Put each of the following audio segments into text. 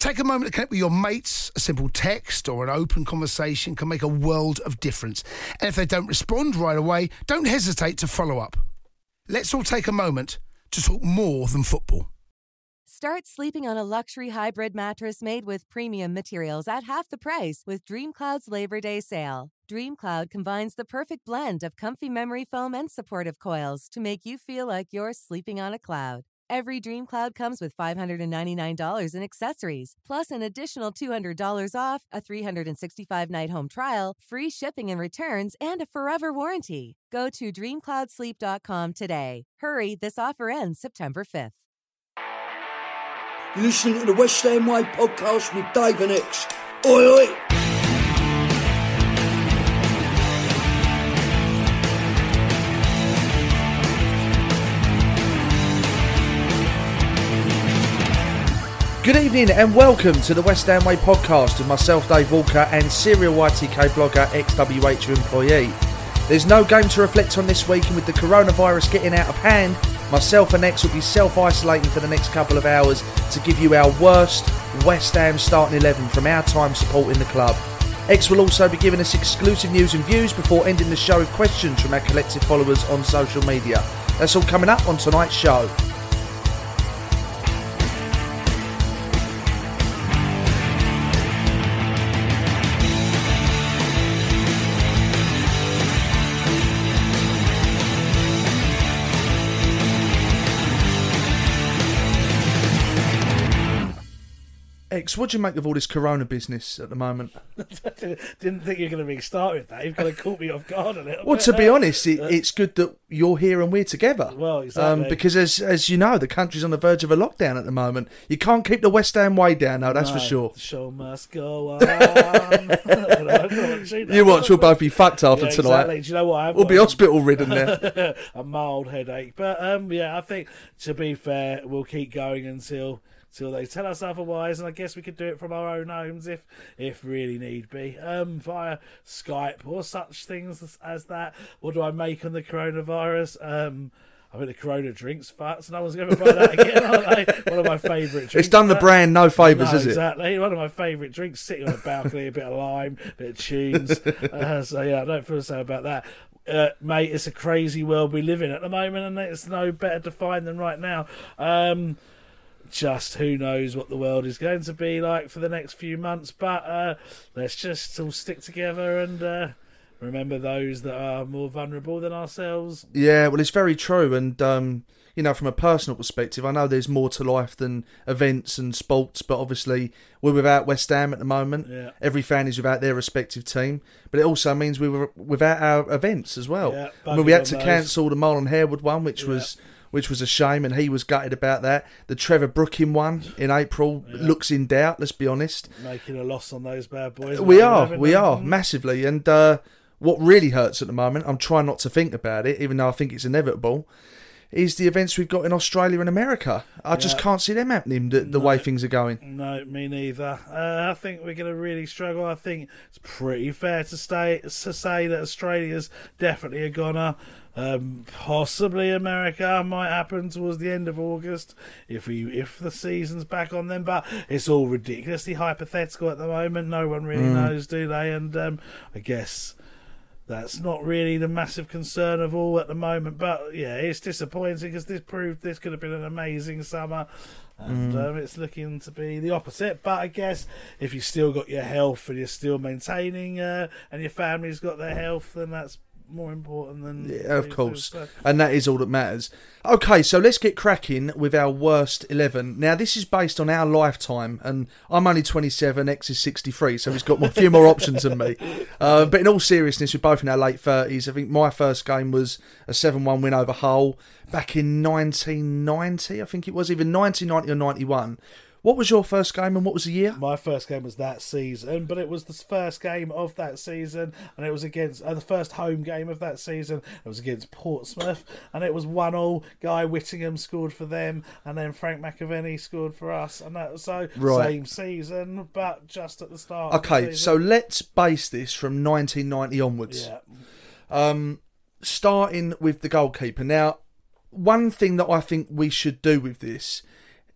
Take a moment to connect with your mates. A simple text or an open conversation can make a world of difference. And if they don't respond right away, don't hesitate to follow up. Let's all take a moment to talk more than football. Start sleeping on a luxury hybrid mattress made with premium materials at half the price with DreamCloud's Labor Day sale. DreamCloud combines the perfect blend of comfy memory foam and supportive coils to make you feel like you're sleeping on a cloud. Every Dream Cloud comes with $599 in accessories, plus an additional $200 off, a 365 night home trial, free shipping and returns, and a forever warranty. Go to dreamcloudsleep.com today. Hurry, this offer ends September 5th. You're listening to the West Way podcast with Dave and Ex. Oi, oi! Good evening and welcome to the West Ham Way podcast with myself, Dave Walker, and serial ITK blogger, XWH employee. There's no game to reflect on this week, and with the coronavirus getting out of hand, myself and Ex will be self isolating for the next couple of hours to give you our worst West Ham starting 11 from our time supporting the club. Ex will also be giving us exclusive news and views before ending the show with questions from our collective followers on social media. That's all coming up on tonight's show. Ex, what do you make of all this corona business at the moment? Didn't think you were going to be with that. You've kind of caught me off guard a little Well, bit. to be honest, it, it's good that you're here and we're together. Well, exactly. Um, because as as you know, the country's on the verge of a lockdown at the moment. You can't keep the West Ham way down, now. That's for sure. The show must go on. I can't see that. You watch, we'll both be fucked after Yeah, tonight. Exactly. Do you know what? I've We'll be hospital ridden there. a mild headache. But um, yeah, I think to be fair, we'll keep going until until they tell us otherwise, and I guess we could do it from our own homes if if really need be, um, via Skype or such things as, as that. What do I make on the coronavirus? Um. I think the Corona drinks fat, so no one's going to buy that again, are they? One of my favourite drinks. It's done the brand no favours, No, has it? Exactly. One of my favourite drinks, sitting on a balcony, a bit of lime, a bit of tunes. Uh, so yeah, I don't feel so about that. Uh, mate, it's a crazy world we live in at the moment, and it's no better defined than right now. Um, just who knows what the world is going to be like for the next few months, but uh, let's just all stick together and uh, remember those that are more vulnerable than ourselves. Yeah, well, it's very true. And, um, you know, from a personal perspective, I know there's more to life than events and sports, but obviously we're without West Ham at the moment. Yeah. Every fan is without their respective team. But it also means we were without our events as well. Yeah, I mean, we had to those. cancel the Marlon Harewood one, which was. Which was a shame, and he was gutted about that. The Trevor Brooking one in April looks in doubt. Let's be honest. Making a loss on those bad boys. We are, we they? are massively. And uh, what really hurts at the moment, I'm trying not to think about it, even though I think it's inevitable, is the events we've got in Australia and America. I just can't see them happening the, the way things are going. No, me neither. Uh, I think we're going to really struggle. I think it's pretty fair to stay to say that Australia's definitely a goner. Um, possibly America might happen towards the end of August if we if the season's back on them. But it's all ridiculously hypothetical at the moment. No one really knows, do they? And um, I guess that's not really the massive concern of all at the moment. But yeah, it's disappointing because this proved this could have been an amazing summer. And Mm. um, it's looking to be the opposite. But I guess if you still got your health and you're still maintaining, uh, and your family's got their health, then that's more important than Yeah, of course. And that is all that matters. Okay, so let's get cracking with our worst 11. Now, this is based on our lifetime, and I'm only 27, Ex is 63, so he's got a few more options than me. Uh, but in all seriousness, we're both in our late 30s. I think my first game was a 7 1 win over Hull back in 1990, I think it was, even 1990 or 91. What was your first game and what was the year? My first game was that season, but it was the first game of that season, and it was against uh, the first home game of that season. It was against Portsmouth, and it was one all. Guy Whittingham scored for them, and then Frank McAvenny scored for us, and that was so Right. same season, but just at the start. of the Okay, so let's base this from 1990 onwards. yeah, Um, starting with the goalkeeper. Now, one thing that I think we should do with this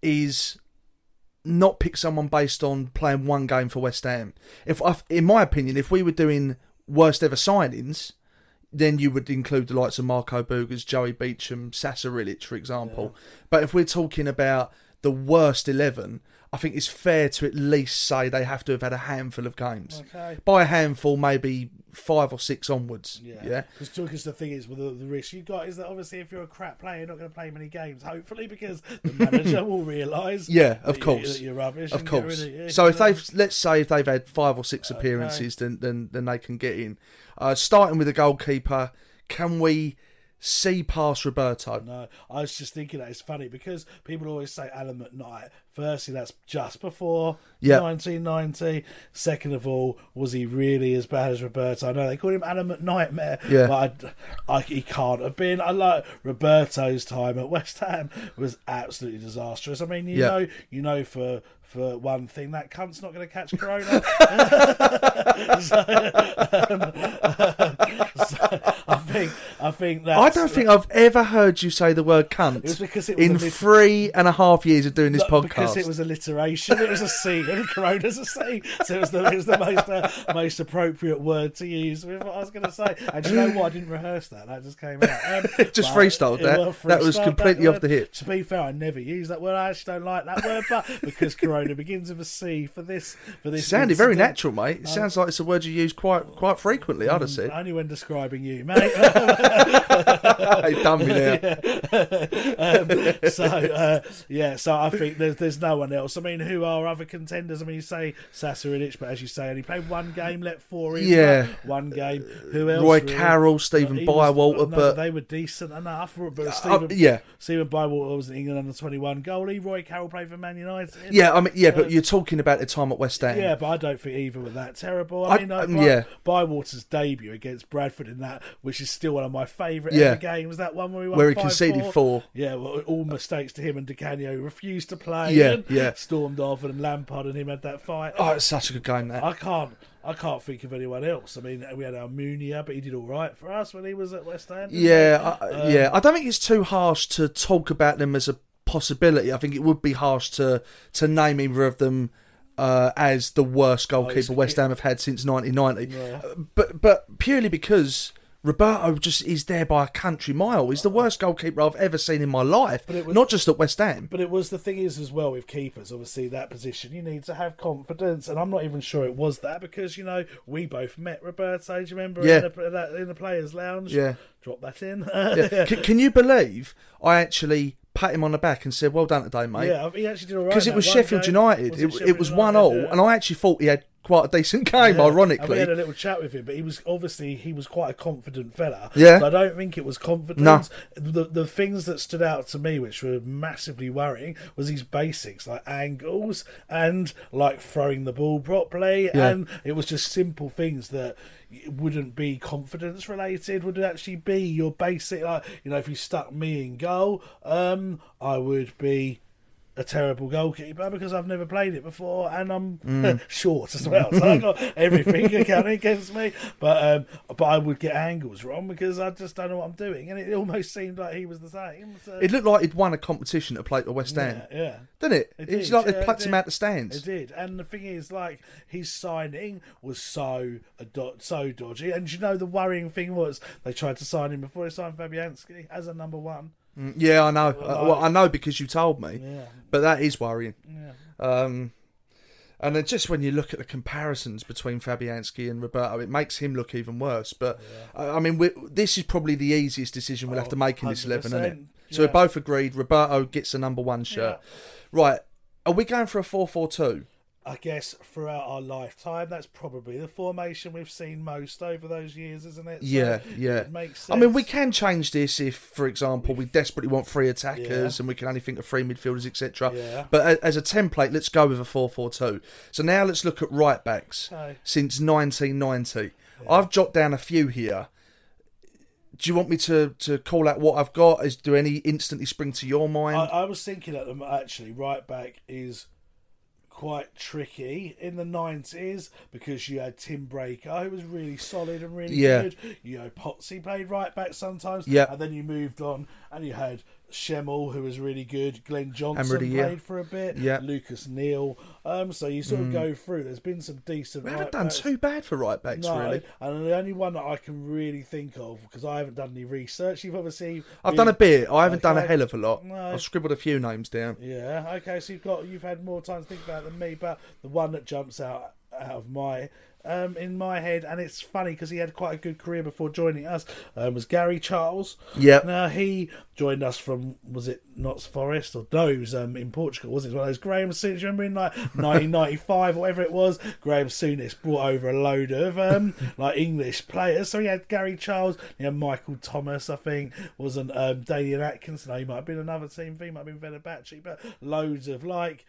is not pick someone based on playing one game for West Ham. If, I, in my opinion, if we were doing worst ever signings, then you would include the likes of Marco Boogers, Joey Beauchamp, Sasa Ilic, for example. But if we're talking about the worst eleven, I think it's fair to at least say they have to have had a handful of games. Okay. By a handful, maybe five or six onwards. Yeah, yeah? Because the thing is, with the, the risk you've got is that obviously if you're a crap player, you're not going to play many games. Hopefully, because the manager will realise. Yeah, of you- course. that you're rubbish. Of course. of you. So if they've let's say if they've had five or six appearances, then then then they can get in. Uh, starting with the goalkeeper, can we see past Roberto? No, I was just thinking that it's funny because people always say Allen McKnight. Firstly, that's just before Yeah. 1990. Second of all, was he really as bad as Roberto? I know they called him Alan Nightmare, Yeah. but I, I, he can't have been. I like Roberto's time at West Ham was absolutely disastrous. I mean, you Yeah. know, you know for. For one thing, that cunt's not going to catch corona. Um, so, I think, I think that I don't think I've ever heard you say the word cunt It was because it was in three and a half years of doing this podcast. Because it was alliteration. It was a C, and Corona's a C, so it was the, it was the most uh, most appropriate word to use with what I was going to say. And you know what? I didn't rehearse that. That just came out. Um, Just freestyled that. was That was completely word. off the hip. To be fair, I never use that word. I actually don't like that word, but because Corona begins with a C for this for it this. sounded very natural, mate. It sounds like it's a word you use quite quite frequently. I'd have said. Only when describing you, mate. hey, done me now. um, so uh, yeah, so I think there's there's no one else. I mean, who are other contenders? I mean, you say Sasa Ilic, but as you say, he played one game, let four in. Yeah. one game. Who else? Roy really? Carroll, Stephen He was- Bywater, no, but they were decent enough. But Uh, yeah. Stephen Bywater was an England under twenty one goalie. Roy Carroll played for Man United. yeah, I mean, yeah, but Uh, you're talking about the time at West Ham. Yeah, but I don't think either were that terrible. I- I mean, like, um, By- yeah. Bywater's debut against Bradford in that, which is still one of my favourite Yeah. ever games, that one where he won Where he 5-4. conceded four. Yeah, well, all mistakes to him and Di Canio refused to play. Yeah, and yeah. Stormed off, and Lampard and him had that fight. Oh, it's such a good game, that. I can't. I can't think of anyone else. I mean, we had Almunia, but he did all right for us when he was at West Ham. Yeah, I, Um, yeah. I don't think it's too harsh to talk about them as a possibility. I think it would be harsh to to name either of them uh, as the worst goalkeeper it's- West Ham have had since 1990. Yeah. But but purely because Roberto just is there by a country mile. He's the worst goalkeeper I've ever seen in my life. But it was- Not just at West Ham. But it was the thing is as well with keepers. Obviously, that position you need to have confidence, and I'm not even sure it was that because you know we both met Roberto. Do you remember? Yeah. In the, in the players' lounge. Yeah. Drop that in. Yeah. Can, can you believe I actually pat him on the back and said, "Well done today, mate"? Yeah, he actually did all right. because it was Sheffield game. United. Was it, it Sheffield was United? one all, Yeah. and I actually thought he had quite a decent game. Yeah. Ironically, And we had a little chat with him, but he was obviously he was quite a confident fella. Yeah. So I don't think it was confidence. The the things that stood out to me, which were massively worrying, was his basics like angles and like throwing the ball properly, Yeah. and it was just simple things that wouldn't be confidence related would actually be your basic like you know if you stuck me in goal um i would be a terrible goalkeeper because I've never played it before and I'm Mm. short as well. So I got everything counting against me. But um, but I would get angles wrong because I just don't know what I'm doing. And it almost seemed like he was the same. So, It looked like he'd won a competition to play for West Ham. yeah, yeah. didn't it? It it's did, like yeah, they it plucked him out the stands. It did, and the thing is, like his signing was so so dodgy. And you know, the worrying thing was they tried to sign him before they signed Fabianski as a number one. Mm, Yeah, I know. Uh, well, I know because you told me. Yeah. But that is worrying. Yeah. Um, and then just when you look at the comparisons between Fabianski and Roberto, it makes him look even worse. But I I mean, we this is probably the easiest decision we'll have to Oh, make in this eleven, isn't it? 100%, So we're both agreed. Roberto gets the number one shirt. Right? Are we going for a four-four-two? I guess throughout our lifetime, that's probably the formation we've seen most over those years, isn't it? So Yeah, yeah. It makes I mean, we can change this if, for example, we desperately want three attackers Yeah. and we can only think of three midfielders, etc. Yeah. But as a template, let's go with a 4 4 2. So now let's look at right backs since 1990. I've jotted down a few here. Do you want me to, to call out what I've got? Is do any instantly spring to your mind? I, I was thinking at them actually, right back is quite tricky in the nineties because you had Tim Breacker who was really solid and really Yeah. good. You know, Potsy played right back sometimes. Yeah. And then you moved on and you had Schemmel who was really good. Glenn Johnson Emery, yeah. played for a bit. Yeah. Mm. Lucas Neill. Um so you sort of go through. There's been some decent we haven't done backs. too bad for right backs, No, really. and the only one that I can really think of because I haven't done any research. You've obviously I've been- done a bit. I haven't done a hell of a lot. No. I've scribbled a few names down. Yeah. Okay. So you've got you've had more time to think about it than me, but the one that jumps out out of my um in my head, and it's funny because he had quite a good career before joining us. Um, was Gary Charles. Yeah. Now he joined us from was it Notts Forest or no? It was um in Portugal, wasn't it? One of those Graham Souness. Remember in like 1995 or whatever it was. Graham Souness brought over a load of um like English players. So he had Gary Charles. You know Michael Thomas. I think wasn't um Dalian Atkinson. No, he might have been another team. He might have been Fenerbahçe, but loads of like.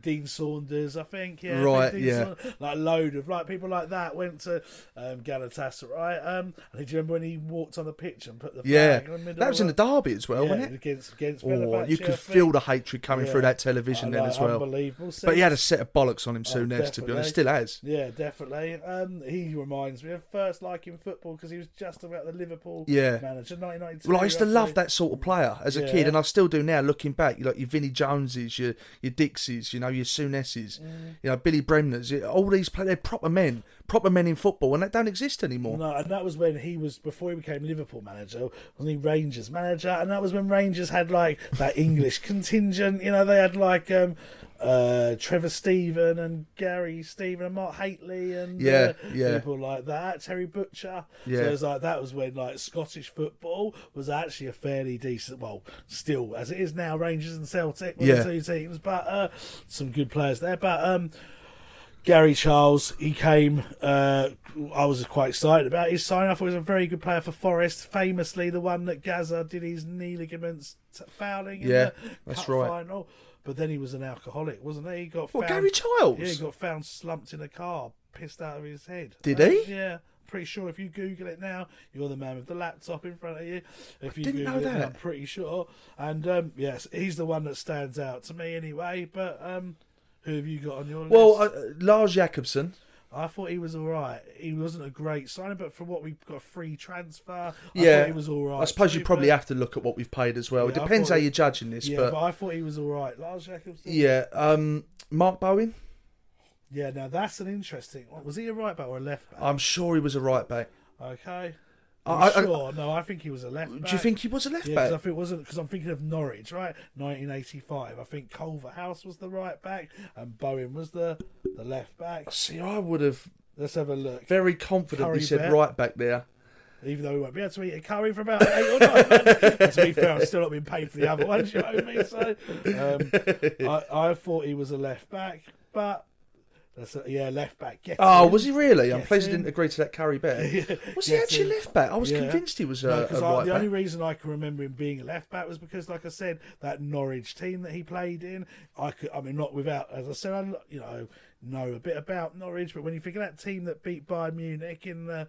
Dean Saunders, I think, yeah, Right, Dean yeah. Saunders- like a load of like people like that went to um, Galatasaray. Um, and do you remember when he walked on the pitch and put the Yeah. in the middle? That was in the derby as well, yeah, wasn't it? Against against Oh, you could feel the hatred coming through that television Oh, then as well. Unbelievable. But he had a set of bollocks on him Oh, soon as, to be honest. Still has. Yeah, definitely. Um, he reminds me of first liking football because he was just about the Liverpool Yeah. manager, 1992. Well, I used to love that sort of player as a kid, and I still do now. Looking back, you like your Vinnie Joneses, your your Dixies, you know, your Souness's, Mm. you know, Billy Bremners. All these players, they're proper men, proper men in football, and that don't exist anymore. No, and that was when he was before he became Liverpool manager, wasn't he Rangers manager? And that was when Rangers had like that English contingent. You know, they had like um, uh, Trevor Steven and Gary Stephen and Mark Hateley and Yeah, uh, yeah. people like that. Terry Butcher. Yeah. So it was like that was when like Scottish football was actually a fairly decent. Well, still as it is now, Rangers and Celtic were Yeah. the two teams, but uh, some good players there. But um, Gary Charles, he came. Uh, I was quite excited about his sign. I thought he was a very good player for Forest. Famously, the one that Gazza did his knee ligaments fouling. In Yeah, the that's cup right. Final. But then he was an alcoholic, wasn't he? He got What, found, Gary Childs? Yeah, he got found slumped in a car, pissed out of his head. Did he? Yeah. Pretty sure if you Google it now, you're the man with the laptop in front of you. If you didn't Google know it that. I'm pretty sure. And um, yes, he's the one that stands out to me anyway. But um, who have you got on your list? Well, uh, Lars Jacobsen. I thought he was all right. He wasn't a great signing, but for what we've got a free transfer, I yeah, thought he was all right. I suppose you probably have to look at what we've paid as well. it Yeah, I depends how it- you're judging this, Yeah, but, but I thought he was all right. Lars Jacobsen. yeah, um, Mark Bowen. Yeah, now that's an interesting one. Was he a right back or a left back? I'm sure he was a right back. okay. I- Are I- I- sure? no, I think he was a left back. Do you think he was a left Yeah, back? because I think it wasn't because I'm thinking of Norwich, right? 1985. I think Culverhouse was the right back and Bowen was the the left back. See, I would have Let's have a look. very confidently said bet. right back there. Even though we won't be able to eat a curry for about eight or nine months. To be fair, I've still not been paid for the other ones you owe me. So um, I, I thought he was a left back, but that's a, yeah, left back. Get Oh, in. was he really? I'm Get pleased he didn't agree to that Curry bet. Was he Get actually in. left back? I was Yeah. convinced he was No, uh, 'cause a I- right the back. only reason I can remember him being a left back was because, like I said, that Norwich team that he played in. I could, I mean, not without, as I said, I you know know a bit about Norwich, but when you think of that team that beat Bayern Munich in the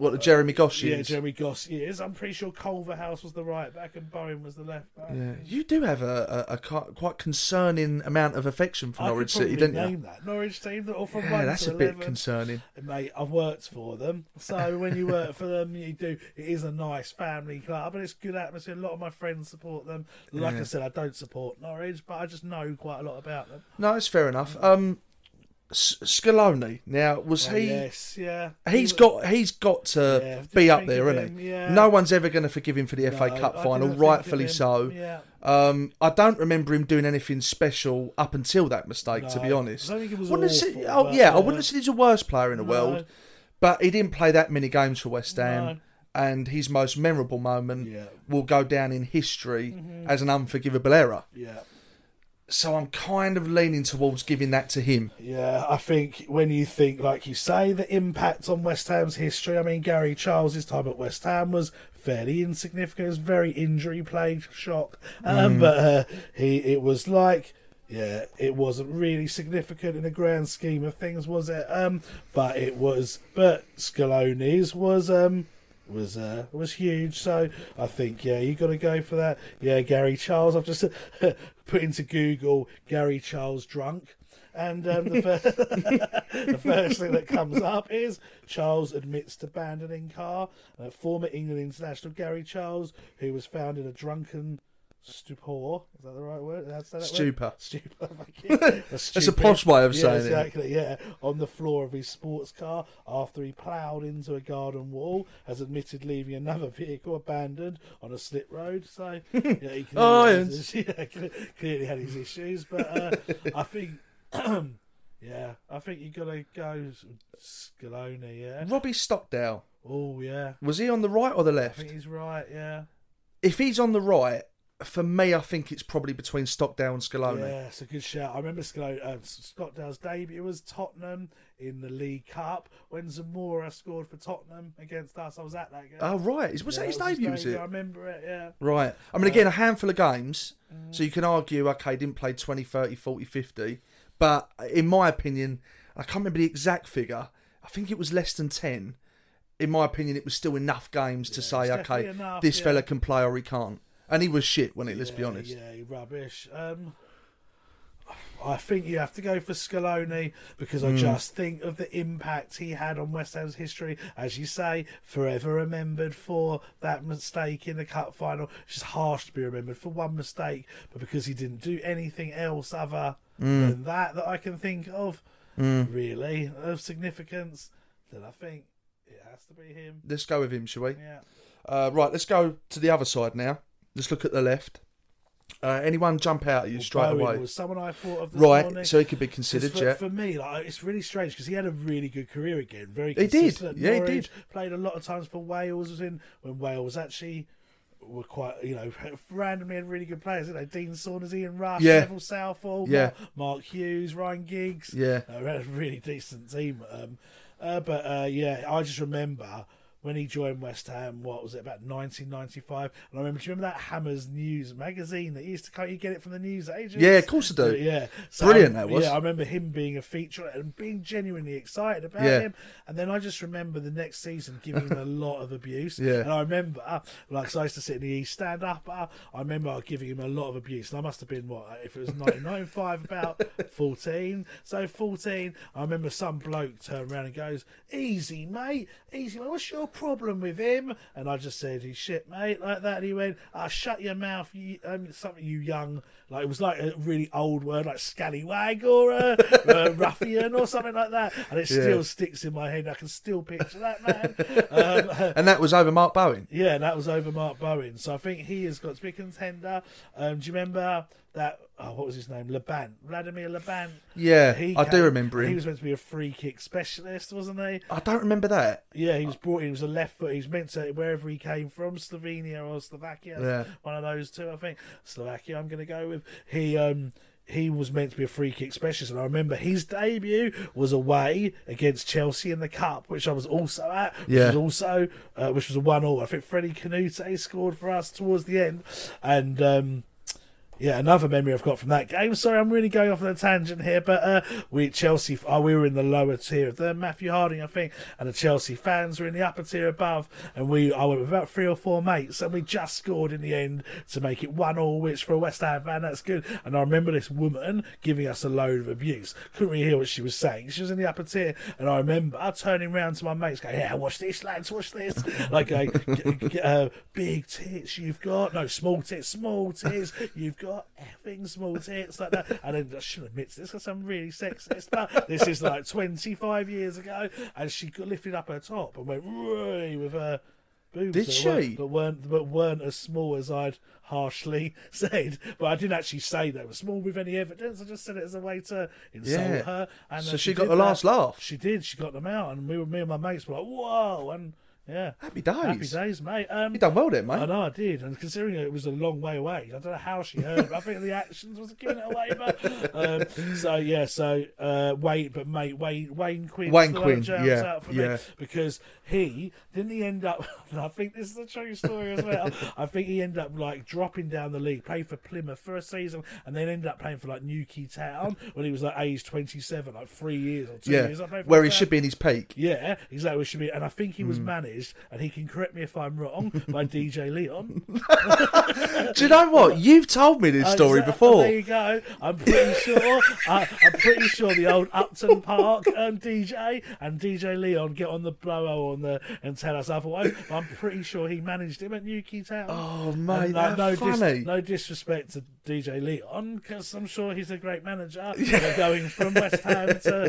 What the Jeremy Goss is Yeah? Jeremy Goss years. I'm pretty sure Culverhouse was the right back and Bowen was the left back. Yeah, you do have a, a, a quite concerning amount of affection for I Norwich City, don't you? name that Norwich team that all from Yeah, one that's to a bit 11. concerning. Mate, I've worked for them, so when you work for them, you do. It is a nice family club, and it's good atmosphere. A lot of my friends support them. Like I said, I don't support Norwich, but I just know quite a lot about them. No, it's fair enough. Um, S- Scaloni. Now, was Oh, he? yes, yeah. He's He got he's got to Yeah, be up there, isn't he? yeah. No one's ever going to forgive him for the FA Cup final, didn't think of rightfully so. Yeah. Um, I don't remember him doing anything special up until that mistake, to be honest. I think it was Wouldn't have said- awful, oh yeah, I wouldn't have said he's the worst player in the No. world, but he didn't play that many games for West Ham, No. and his most memorable moment will go down in history as an unforgivable error. Yeah. So I'm kind of leaning towards giving that to him. Yeah, I think when you think, like you say, the impact on West Ham's history, I mean, Gary Charles' time at West Ham was fairly insignificant. It was very injury plagued, shock. Um, But uh, he, it was like, yeah, it wasn't really significant in the grand scheme of things, was it? Um, but it was, but Scaloni's was, um, was uh, was huge. So I think yeah, you got to go for that. Yeah, Gary Charles. I've just put into Google Gary Charles drunk. And um, the, fir- the first thing that comes up is Charles admits to abandoning car. Uh, former England international Gary Charles, who was found in a drunken stupor. Is that the right word? Say that word? Stupor. Stupor. Thank you. That's a posh way of yeah, saying it. exactly, Yeah, on the floor of his sports car after he ploughed into a garden wall, has admitted leaving another vehicle abandoned on a slip road. So yeah, he clearly, his- yeah, clearly had his issues, but uh, I think. Yeah, I think you gotta go Scaloni. Yeah. Robbie Stockdale Oh yeah, was he on the right or the I left? think he's right. Yeah. If he's on the right, for me, I think it's probably between Stockdale and Scaloni. Yeah, it's a good shout. I remember Scalo- uh, Stockdale's debut was Tottenham in the League Cup when Zamora scored for Tottenham against us. I was at that game. Oh right, was Yeah, that his was debut? Was it? I remember it. Yeah. Right. I mean, again, a handful of games, Mm. so you can argue, okay, didn't play 20, 30, 40, 50. But in my opinion, I can't remember the exact figure. I think it was less than 10. In my opinion, it was still enough games to say, okay, enough, this yeah. fella can play or he can't. And he was shit, when it. Let's be honest. Yeah, rubbish. Um, I think you have to go for Scaloni because Hmm. I just think of the impact he had on West Ham's history. As you say, forever remembered for that mistake in the cup final. It's just harsh to be remembered for one mistake, but because he didn't do anything else other Hmm. than that that I can think of, really, of significance, then I think it has to be him. Let's go with him, shall we? Yeah. Uh, right, let's go to the other side now. Let's look at the left. Uh, anyone jump out at you straight Bowen away? was someone I thought of Right, morning. so he could be considered, for, yeah. for me, like it's really strange because he had a really good career again. Very He did, consistent. yeah, he did. Played a lot of times for Wales. Was in when Wales actually were quite, you know, randomly had really good players. You know, Dean Saunders, Ian Rush, Yeah. Neville Southall, Yeah. Mark, Mark Hughes, Ryan Giggs. Yeah. uh, had a really decent team. Um, uh, but uh, yeah, I just remember. When he joined West Ham, what was it about 1995? And I remember, do you remember that Hammers News magazine that used to come? You get it from the news agents. Yeah, of course I do. Yeah, Brilliant I, that was. Yeah, I remember him being a feature and being genuinely excited about Yeah. him. And then I just remember the next season giving him a lot of abuse. Yeah. and I remember, uh, so I used to sit in the East Stand Up. Uh, I remember giving him a lot of abuse. And I must have been what if it was 1995, about 14. So 14. I remember some bloke turned around and goes, "Easy, mate, easy, mate. What's your problem with him?" And I just said, "He's shit, mate," like that. And he went, "Ah, shut your mouth, you um, something you young." Like it was like a really old word, like scallywag or a, a ruffian or something like that. And it Yeah. still sticks in my head. I can still picture that man. um, And that was over Mark Bowen. yeah, that was over Mark Bowen. So I think he has got to be contender. Um, do you remember that? Oh, what was his name? Labant, Vladimir Labant. Yeah, He I do came- remember He was meant to be a free kick specialist, wasn't he? I don't remember that. Yeah, he was brought in. He was a left foot. He was meant to wherever he came from, Slovenia or Slovakia. Yeah. one of those two, I think. Slovakia. I'm going to go with. He um he was meant to be a free kick specialist, and I remember his debut was away against Chelsea in the cup, which I was also at. Which Yeah. was also uh, which was a one all. I think Freddie Kanouté scored for us towards the end, and. um yeah, another memory I've got from that game. Sorry, I'm really going off on a tangent here, but uh, we Chelsea, oh, we were in the lower tier of the Matthew Harding, I think, and the Chelsea fans were in the upper tier above, and we I went with about three or four mates, and we just scored in the end to make it one all, which for a West Ham fan that's good. And I remember this woman giving us a load of abuse. Couldn't really hear what she was saying. She was in the upper tier, and I remember I turning around to my mates, going, "Yeah, watch this, lads, watch this." like, g- uh, big tits you've got, no small tits, small tits you've got, effing small tits like that. And then I should admit this because I'm really sexist, but this is like 25 years ago, and she lifted up her top and went "Roy," with her. Boobs Did she? weren't- but weren't but weren't as small as I'd harshly said. But I didn't actually say they were small with any evidence. I just said it as a way to insult Yeah. her. And So uh, she got the that. last laugh? She did. She got them out, and we were me and my mates were like, "Whoa!" and yeah, Happy days. happy days, mate. Um, You done well then, mate. I know I did, and considering it was a long way away, I don't know how she heard. but I think the actions was giving it away. But um, so yeah, so uh, Wayne, but mate, Wayne, Wayne Quinn, Wayne Quinn, yeah, out for yeah. me because he didn't he end up. I think this is a true story as well. I think he ended up like dropping down the league, played for Plymouth for a season, and then ended up playing for like Newquay Town when he was like age twenty seven, like three years or two yeah, years. Where he should be in his peak. Yeah, exactly. It should be, and I think he was Hmm. managed, and he can correct me if I'm wrong, by DJ Leon. Do you know what? You've told me this Uh, story before. There you go. I'm pretty sure. I, I'm pretty sure the old Upton Park um, DJ and DJ Leon get on the blower on the and tell us otherwise. I'm pretty sure he managed him at Newquay Town. Oh, mate, that's no, funny. no disrespect to DJ Leon, because I'm sure he's a great manager. But going from West Ham to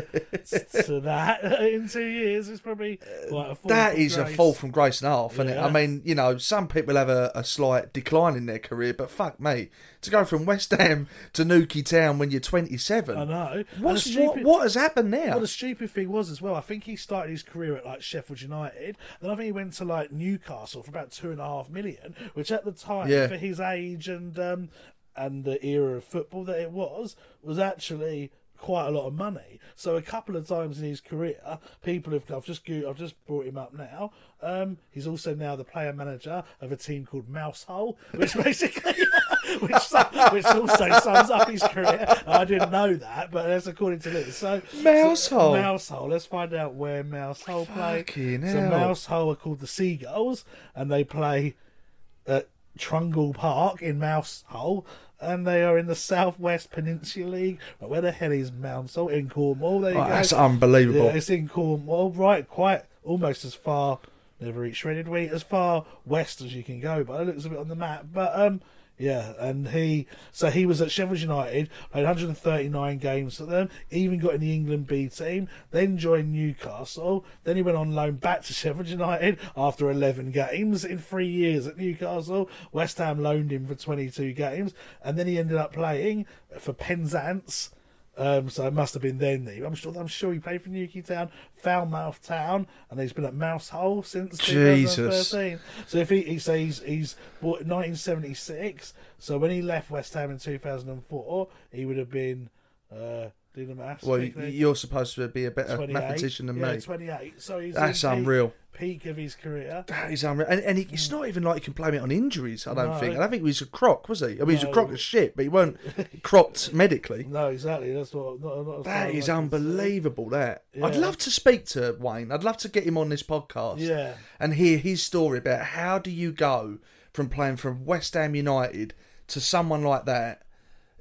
to that in two years is probably a That is a grace. Fall from grace and half, and Yeah. I mean, you know, some people have a, a slight decline in their career, but fuck me, to go from West Ham to Newquay Town when you're 27, I know. What's, the what, what has happened there? Well, the stupid thing was as well. I think he started his career at like Sheffield United. Then I think he went to like Newcastle for about two and a half million, which at the time, Yeah. for his age and um, and the era of football that it was, was actually quite a lot of money. So a couple of times in his career, people have. I've just I've just brought him up now. Um, he's also now the player manager of a team called Mousehole, which basically, which which also sums up his career. I didn't know that, but that's according to this. So Mousehole? Mousehole. Let's find out where Mousehole play. Fucking So hell. Mousehole are called the Seagulls, and they play at Trungle Parc in Mousehole, and they are in the Southwest Peninsula League. But where the hell is Mousehole in Cornwall? There you Oh, go. that's unbelievable. Yeah, it's in Cornwall, right? Quite almost as far. Never reached shredded wheat as far west as you can go, but it looks a bit on the map. But um, yeah, and he so he was at Sheffield United, played 139 games for them, even got in the England B team, then joined Newcastle. Then he went on loan back to Sheffield United after 11 games in three years at Newcastle. West Ham loaned him for 22 games, and then he ended up playing for Penzance. Um, so it must have been then. that he- I'm sure. I'm sure he played for Newquay Town, Falmouth Town, and he's been at Mousehole since Jesus. 2013. So if he, he says he's, he's bought 1976, so when he left West Ham in 2004, he would have been. Uh, do the maths. well, quickly. you're supposed to be a better mathematician than yeah, me. 28. So he's That's in unreal. Peak of his career. That is unreal. And, and he, it's not even like he can blame it on injuries, I don't No. think. I don't think he was a crock, was he? I mean, he was a crock of shit, but he weren't crocked medically. No, exactly. That's what. Not, not That is unbelievable. That I'd love to speak to Wayne. I'd love to get him on this podcast. Yeah. and hear his story about how do you go from playing from West Ham United to someone like that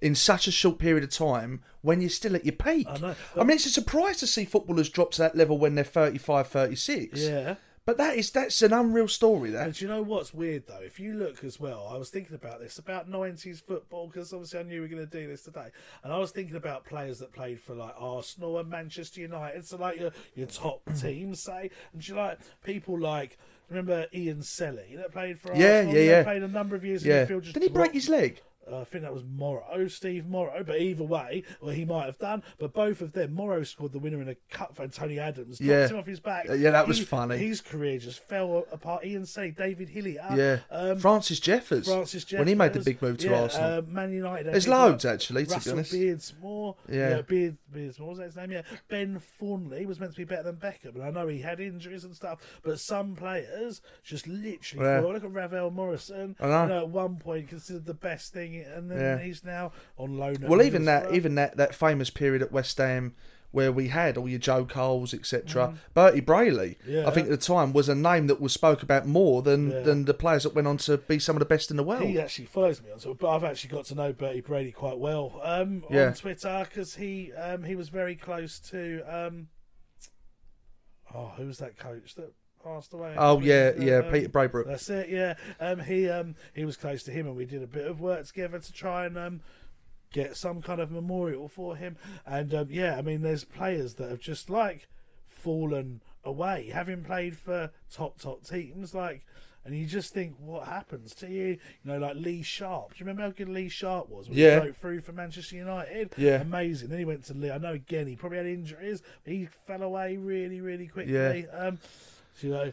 in such a short period of time when you're still at your peak. I know. I mean, it's a surprise to see footballers drop to that level when they're 35, 36. Yeah. But that is that's an unreal story. And do you know what's weird though? If you look as well, I was thinking about this about nineties football because obviously I knew we were going to do this today, and I was thinking about players that played for like Arsenal and Manchester United, so like your your top teams, say, and do you like people like remember Ian Selley that played for Yeah, Arsenal? yeah, yeah. played a number of years yeah. in midfield. Just Did he break his leg? Uh, I think that was Morrow, Steve Morrow, but either way, well, he might have done. But both of them, Morrow scored the winner in a cut for Tony Adams, knocked Yeah. him off his back. Uh, yeah, that was He- funny. His career just fell apart. Ian Say, David Hillier, yeah. um, Francis Jeffers. Francis Jeffers, when he made the big move to yeah, Arsenal. Uh, Man United. There's loads, like actually, to be Russell honest. Beardsmore. Yeah. Beard, Beardsmore, was that his name? Yeah. Ben Thornley was meant to be better than Beckham, and I know he had injuries and stuff, but some players just literally Yeah. Look at Ravel Morrison. I know. You know, at one point considered the best thing he, and then Yeah. he's now on loan. at Well, even that, Middlesbrough. even that, that famous period at West Ham where we had all your Joe Coles, etc. Mm. Bertie Brayley, Yeah. I think at the time was a name that was spoke about more than Yeah. than the players that went on to be some of the best in the world. He actually follows me on Twitter, but I've actually got to know Bertie Brayley quite well um, Yeah. on Twitter because he um, he was very close to um, oh who was that coach that passed away? oh yeah, Uh, yeah, um, Peter Brabrook. That's it. Yeah, um, he um, he was close to him, and we did a bit of work together to try and um, get some kind of memorial for him. And um, yeah, I mean, there's players that have just like fallen away, having played for top top teams, like. And you just think, what happens to you? You know, like Lee Sharpe. Do you remember how good Lee Sharpe was when Yeah. he broke through for Manchester United? Yeah. amazing. Then he went to Lee. I know again he probably had injuries, he fell away really, really quickly. Yeah. Um, you know,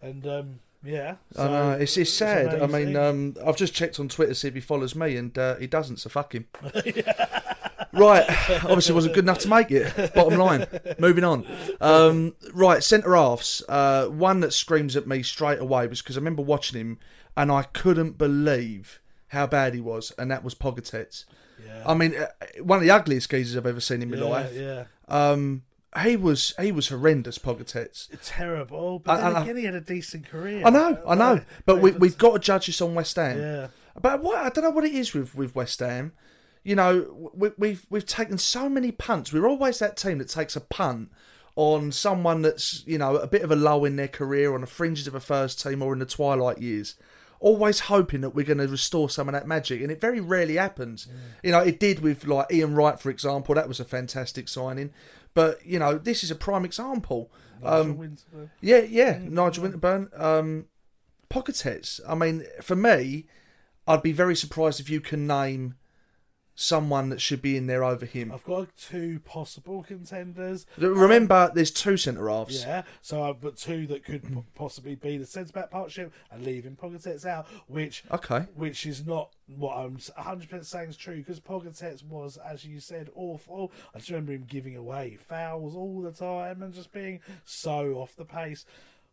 and um, yeah. I know it's it's sad. I mean, um, I've just checked on Twitter to see if he follows me, and uh, he doesn't. So fuck him. right, obviously wasn't good enough to make it. Bottom line. Moving on. Um, right, centre halves. Uh, one that screams at me straight away was because I remember watching him, and I couldn't believe how bad he was, and that was Pogatetz. yeah. I mean, uh, one of the ugliest geezers I've ever seen in my yeah, life. yeah. Um, he was he was horrendous, Pogatetz. terrible. But I- then I- again, he had a decent career. I know, I know, Like, but we, we've got to judge this on West Ham. Yeah, But what I don't know what it is with, with West Ham. You know, we, we've we've taken so many punts. We're always that team that takes a punt on someone that's you know a bit of a low in their career, on the fringes of a first team or in the twilight years. Always hoping that we're going to restore some of that magic, and it very rarely happens. You know, it did with like Ian Wright, for example. That was a fantastic signing. But you know, this is a prime example. Nigel Um, Winterburn. yeah, yeah, Nigel Winterburn. Um, Pogatetz. I mean, for me, I'd be very surprised if you can name someone that should be in there over him. I've got two possible contenders. Um, remember, there's two centre halves. Yeah, so I've got two that could possibly be the centre back partnership and leaving Pogatetz out, which Okay. which is not what I'm 100% saying is true because Pogatetz was, as you said, awful. I just remember him giving away fouls all the time and just being so off the pace.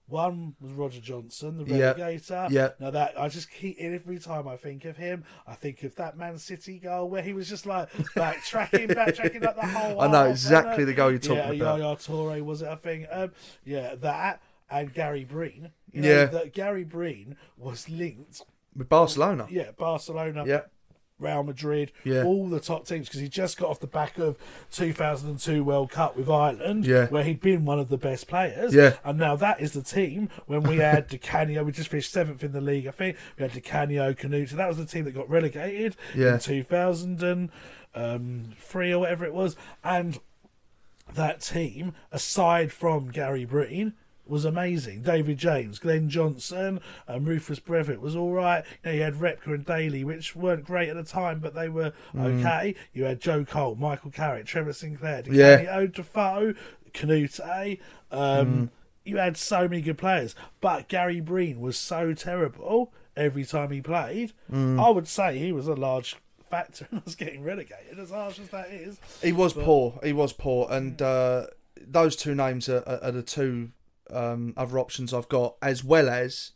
One was Roger Johnson, the Yeah, relegator. yeah. Now that I just keep every time I think of him, I think of that Man City goal where he was just like backtracking, backtracking like the whole. I know half, exactly uh, the goal you're talking about. yeah, about. Yaya Toure was it? I think. Um, yeah, that and Gary Breen. You know, Yeah. that Gary Breen was linked. With Barcelona. Yeah, Barcelona. Yeah. Real Madrid, Yeah. all the top teams, because he just got off the back of 2002 World Cup with Ireland, Yeah. where he'd been one of the best players. Yeah. And now that is the team when we had Di Canio, we just finished seventh in the league, I think. We had Di Canio, Kanouté. That was the team that got relegated Yeah. in 2003 um, or whatever it was. And that team, aside from Gary Breen, was amazing. David James, Glenn Johnson, um, Rufus Brevett was all right. You, know, you had Repka and Dailly, which weren't great at the time, but they were Mm. okay. You had Joe Cole, Michael Carrick, Trevor Sinclair, Yeah. DiCanio, Defoe, Kanouté. Um, Mm. You had so many good players, but Gary Breen was so terrible every time he played. Mm. I would say he was a large factor in us getting relegated, as harsh as that is. He was But- poor. He was poor, and uh, those two names are, are the two um, other options I've got, as well as.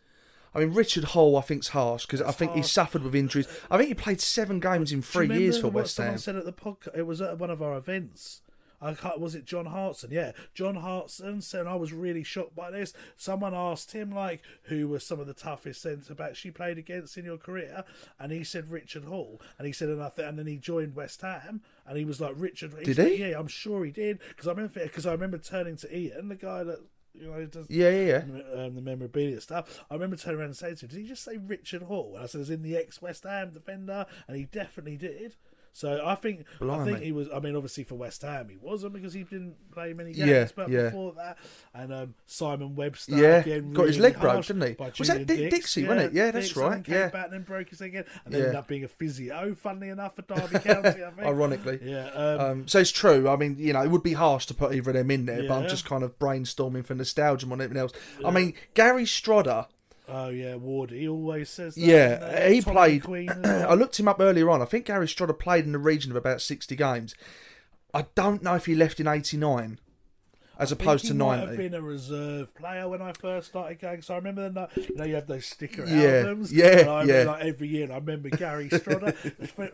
I mean, Richard Hall, I think's harsh because I think he suffered with injuries. I think he played seven games in three years for West someone Ham. said at the podcast. It was at one of our events. I can't, was it John Hartson? Yeah, John Hartson said, I was really shocked by this. Someone asked him like, who were some of the toughest centre backs you played against in your career, and he said Richard Hall, and he said, and I th- and then he joined West Ham, and he was like Richard. Did said, he? Yeah, I'm sure he did because I remember because I remember turning to Ian, the guy that you know does Yeah, yeah, yeah. um, the memorabilia stuff. I remember turning around and saying to him, "Did he just say Richard Hall?" And I said, "As in the ex West Ham defender," and he definitely did. So I think I think he was. I mean, obviously for West Ham he wasn't because he didn't play many games. Yeah, but yeah. before that, and um, Simon Webster, Yeah, again, got his leg broke, didn't he? Was that Dick. Dixie, wasn't it? Yeah, that's Dix, right, yeah. back and then broke his leg again, and then Yeah. ended up being a physio. Funnily enough, for Derby County, I think. Ironically. yeah. Um, Um, so it's true. I mean, you know, it would be harsh to put either of them in there, but I'm just kind of brainstorming for nostalgia more than anything else. I mean, Gary Strodder, oh yeah, Ward. he always says that. yeah, he Tommy played. Queen as well. I looked him up earlier on. I think Gary Strodder played in the region of about 60 games. I don't know if he left in 89. As opposed to might have 90. been a reserve player when I first started going. So I remember the you know, you have those sticker Yeah, albums. yeah, and I yeah. Like every year, and I remember Gary Strodder.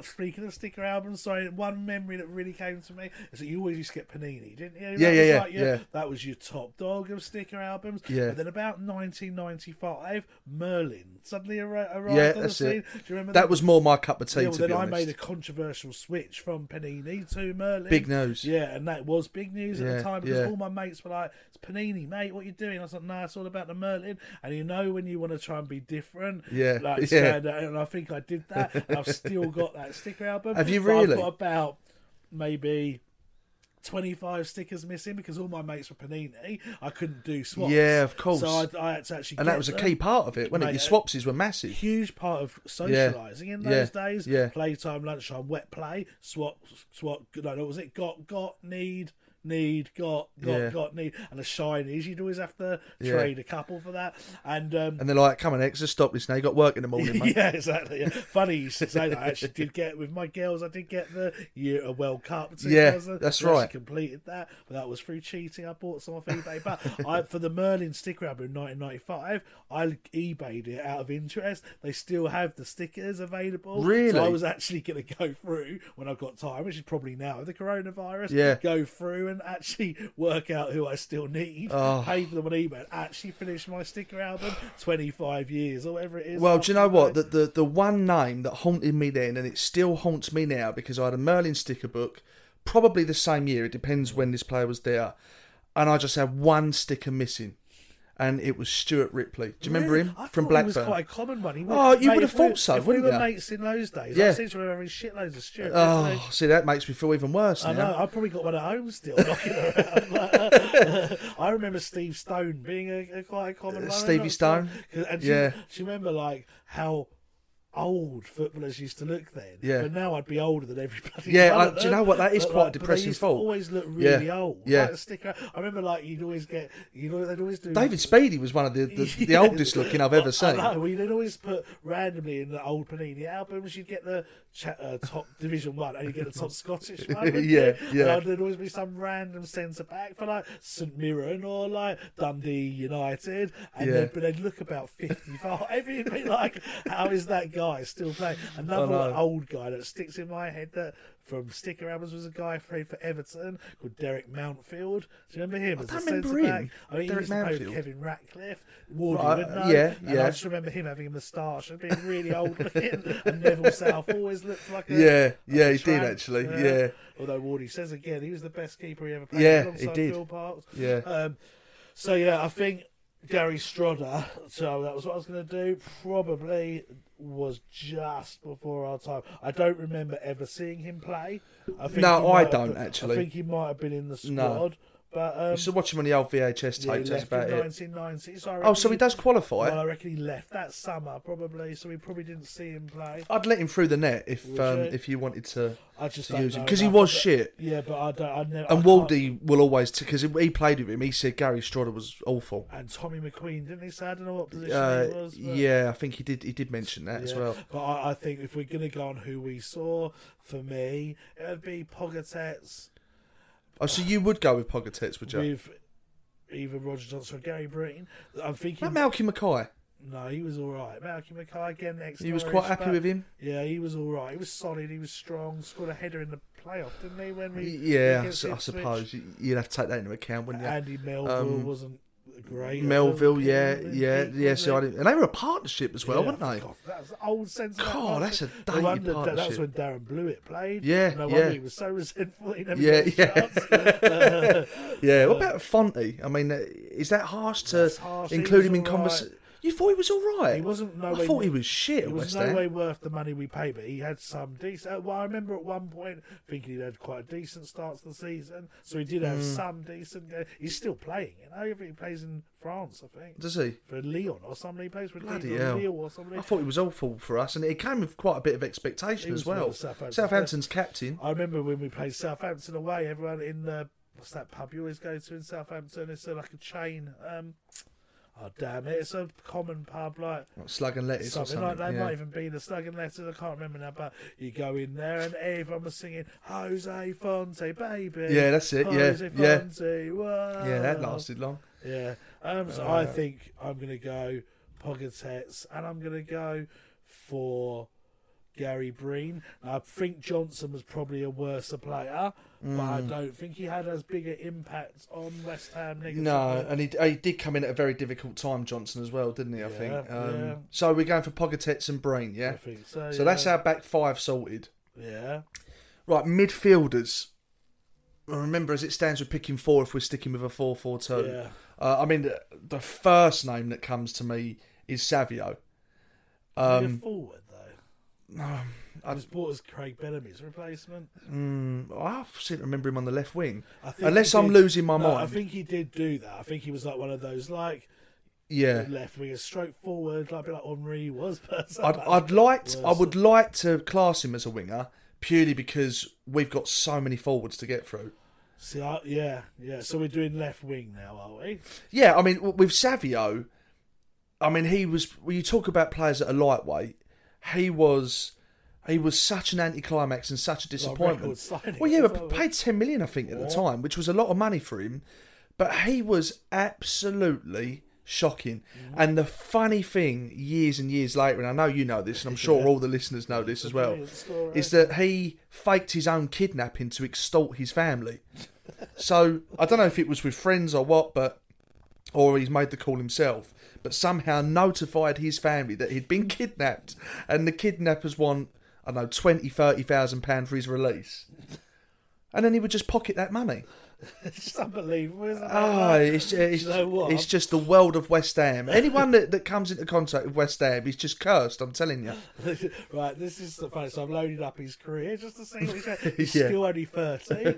Speaking of sticker albums, sorry, one memory that really came to me is that you always used to get Panini, didn't you? Yeah, yeah, yeah, like your- yeah. That was your top dog of sticker albums. Yeah. And then about 1995, Merlin suddenly arrived Yeah, on the scene. it. Do you remember That was more my cup of tea, yeah, well, then I honest. made a controversial switch from Panini to Merlin. Big news. Yeah, and that was big news at the time because yeah. all my mates were like, "It's Panini, mate. What you doing?" I was like, "Nah, it's all about the Merlin." And you know when you want to try and be different, Yeah, like yeah. and I think I did that. I've still got that sticker album. Have you but I've got about maybe. 25 stickers missing because all my mates were Panini. I couldn't do swaps. Yeah, of course. So I, I had to actually. and that was a key part of it, wasn't Mate, it? Your swapsies were massive. huge part of socialising in those yeah, days. yeah. Playtime, lunchtime, wet play, swap, swap. No, no, was it got, got, need, need, got, got, Yeah. got, need, and the shinies. You'd always have to Yeah. trade a couple for that. And um, And they're like, come on, Ex, just stop this now. you got work in the morning, mate. yeah, exactly. Yeah. Funny you should say that. I actually did get with my girls. I did get the year a World Cup. Yeah, that's right. Completed that, but that was through cheating. I bought some off eBay. But I, for the Merlin sticker album in 1995, I eBayed it out of interest. They still have the stickers available. Really? So I was actually going to go through when I've got time, which is probably now with the coronavirus. Yeah. Go through and actually work out who I still need. Oh. Pay for them on eBay. And actually finish my sticker album. 25 years or whatever it is. Well, do you know what? that. The, the the one name that haunted me then, and it still haunts me now, because I had a Merlin sticker book, probably the same year. It depends when this player was there, and I just had one sticker missing, and it was Stuart Ripley. Do you remember him I from thought He was Blackburn? quite a common one. Oh, you mate, would have thought so, if wouldn't we were you? mates in those days, Yeah. I seem to remember shitloads of Stuart. Oh, Ripley. see, that makes me feel even worse I now. know. I've probably got one at home still knocking around. uh, I remember Steve Stone being a, a quite a common one. Stevie Stone. And Yeah. yeah. Do you remember like how old footballers used to look then? Yeah. But now I'd be older than everybody. Yeah, I- do you know what? That is But, quite a like, but depressing they used to thought. Always look really Yeah. old. Yeah. Like, stick. I remember like you'd always get you know they'd always do David Speedie was one of the, the, the oldest looking I've ever I seen. know. Well, they'd always put randomly in the old Panini albums. You'd get the cha- uh, top Division One, and you get the top Scottish one. Yeah, yeah. And there'd always be some random centre back for like St Mirren or like Dundee United, and Yeah. they'd, but they'd look about fifty-five. You'd like, "How is that guy still playing?" Another know. old guy that sticks in my head that. From sticker albums was a guy played for Everton called Derek Mountfield. Do you remember him? I as a don't remember centre-back? him. I mean, he Derek used to. Kevin Ratcliffe. Wardy Right, yeah, And yeah. I just remember him having a moustache and being really old looking. and Neville Southall always looked like a Yeah, yeah, a he did actually, yeah. Although Wardy says again, he was the best keeper he ever played. Yeah, alongside he did. Phil Parkes. Yeah. Um, so yeah, I think Gary Strodder. So that was what I was going to do. Probably was just before our time. I don't remember ever seeing him play. I think No, I don't, been- actually. I think he might have been in the squad. But um, You should watch him on the old VHS yeah, tapes. That's about it. 1990. So Oh, so he does qualify. Well, I reckon he left that summer probably, so we probably didn't see him play. I'd let him through the net if Would um, you? if you wanted to, I just to use him because he was about- shit. Yeah, but I don't. I never. And I Waldy will always because he played with him. He said Gary Strodder was awful. and Tommy McQueen didn't he say? I don't know what position Uh, he was. But, yeah, I think he did. He did mention that as well. But I, I think if we're gonna go on who we saw, for me, it would be Pogatetz Oh, so you would go with Pogatetz, would you? with either Roger Johnson or Gary Breen. I'm thinking. What about Malky Mackay? no, he was all right. Malky Mackay again. Ex He was quite happy with him. Yeah, he was all right. He was solid. He was strong. Scored a header in the playoff, didn't he? When we Yeah, I, against su- I Ipswich? suppose you- you'd have to take that into account, wouldn't you? Andy Melville Um, wasn't great. Melville, yeah, yeah, yeah. wasn't So I didn't, and they were a partnership as well, Yeah, weren't they? God, that the old sense. God, that's a dated wonder that, that was when Darren Blewett played. Yeah, no yeah. he was so resentful. He never Yeah, yeah. Yeah. What about Fonte? I mean, uh, is that harsh to harsh. Include him in all conversation? You thought he was all right. He wasn't no I way. thought he was shit It was West no Ham. way worth the money we paid, but he had some decent. uh, Well, I remember at one point thinking he had quite a decent start to the season, so he did have Hmm. some decent. Uh, he's still playing, you know. He plays in France, I think, Does he? for Lyon or something. He plays for Bloody Lyon. Or something. I thought he was awful for us, and it came with quite a bit of expectation as well. Southampton- Southampton's captain. I remember when we played Southampton away. Everyone in the what's that pub you always go to in Southampton? It's uh, like a chain. Um, oh damn it, it's a common pub like Like slug and lettuce or something something. like that. yeah. Might even be the Slug and Lettuce. I can't remember now, but you go in there and everyone was singing Jose Fonte, baby. Yeah, that's it, yeah, Jose yeah. Fonte, whoa. yeah, that lasted long. Yeah. Um, so Uh, I think I'm to go Pogatetz and I'm to go for Gary Breen. I think Johnson was probably a worse player, but I Mm. don't think he had as big an impact on West Ham. No, and he, he did come in at a very difficult time, Johnson, as well, didn't he? I Yeah, think. Um, yeah. So we're going for Pogatetz and Breen, I yeah? think so. So that's our back five sorted. Yeah. Right, midfielders. Remember, as it stands, we're picking four if we're sticking with a 4 4 2. Yeah. Uh, I mean, the, the first name that comes to me is Savio. Um, Um. I- was bought as Craig Bellamy's replacement. mm, I seem to remember him on the left wing. I think Unless I'm did- losing my no, I think he did do that. I think he was like one of those like Yeah. left wing, stroke forward, like a bit like Henry was. But I'd, I'd like to, I would like to class him as a winger purely because we've got so many forwards to get through. See, I, yeah, yeah. So we're doing left wing now, are we? Yeah, I mean, with Savio, I mean, he was. When you talk about players that are lightweight, he was. He was such an anticlimax and such a disappointment. well, yeah, but paid ten million, I think, at the time, which was a lot of money for him. But he was absolutely shocking. Mm-hmm. And the funny thing, years and years later, and I know you know this, and I'm sure all the listeners know this as well, story. is that he faked his own kidnapping to extort his family. So I don't know if it was with friends or what, but or he's made the call himself, but somehow notified his family that he'd been kidnapped, and the kidnappers want I don't know twenty, thirty thousand pound for his release, and then he would just pocket that money. it's just unbelievable, isn't it? Ah, it's, it's, you know it's just the world of West Ham. Anyone that, that comes into contact with West Ham is just cursed. I'm telling you. right, this is the funny. So I've loaded up his career just to see what he's had. He's Yeah. still only 30.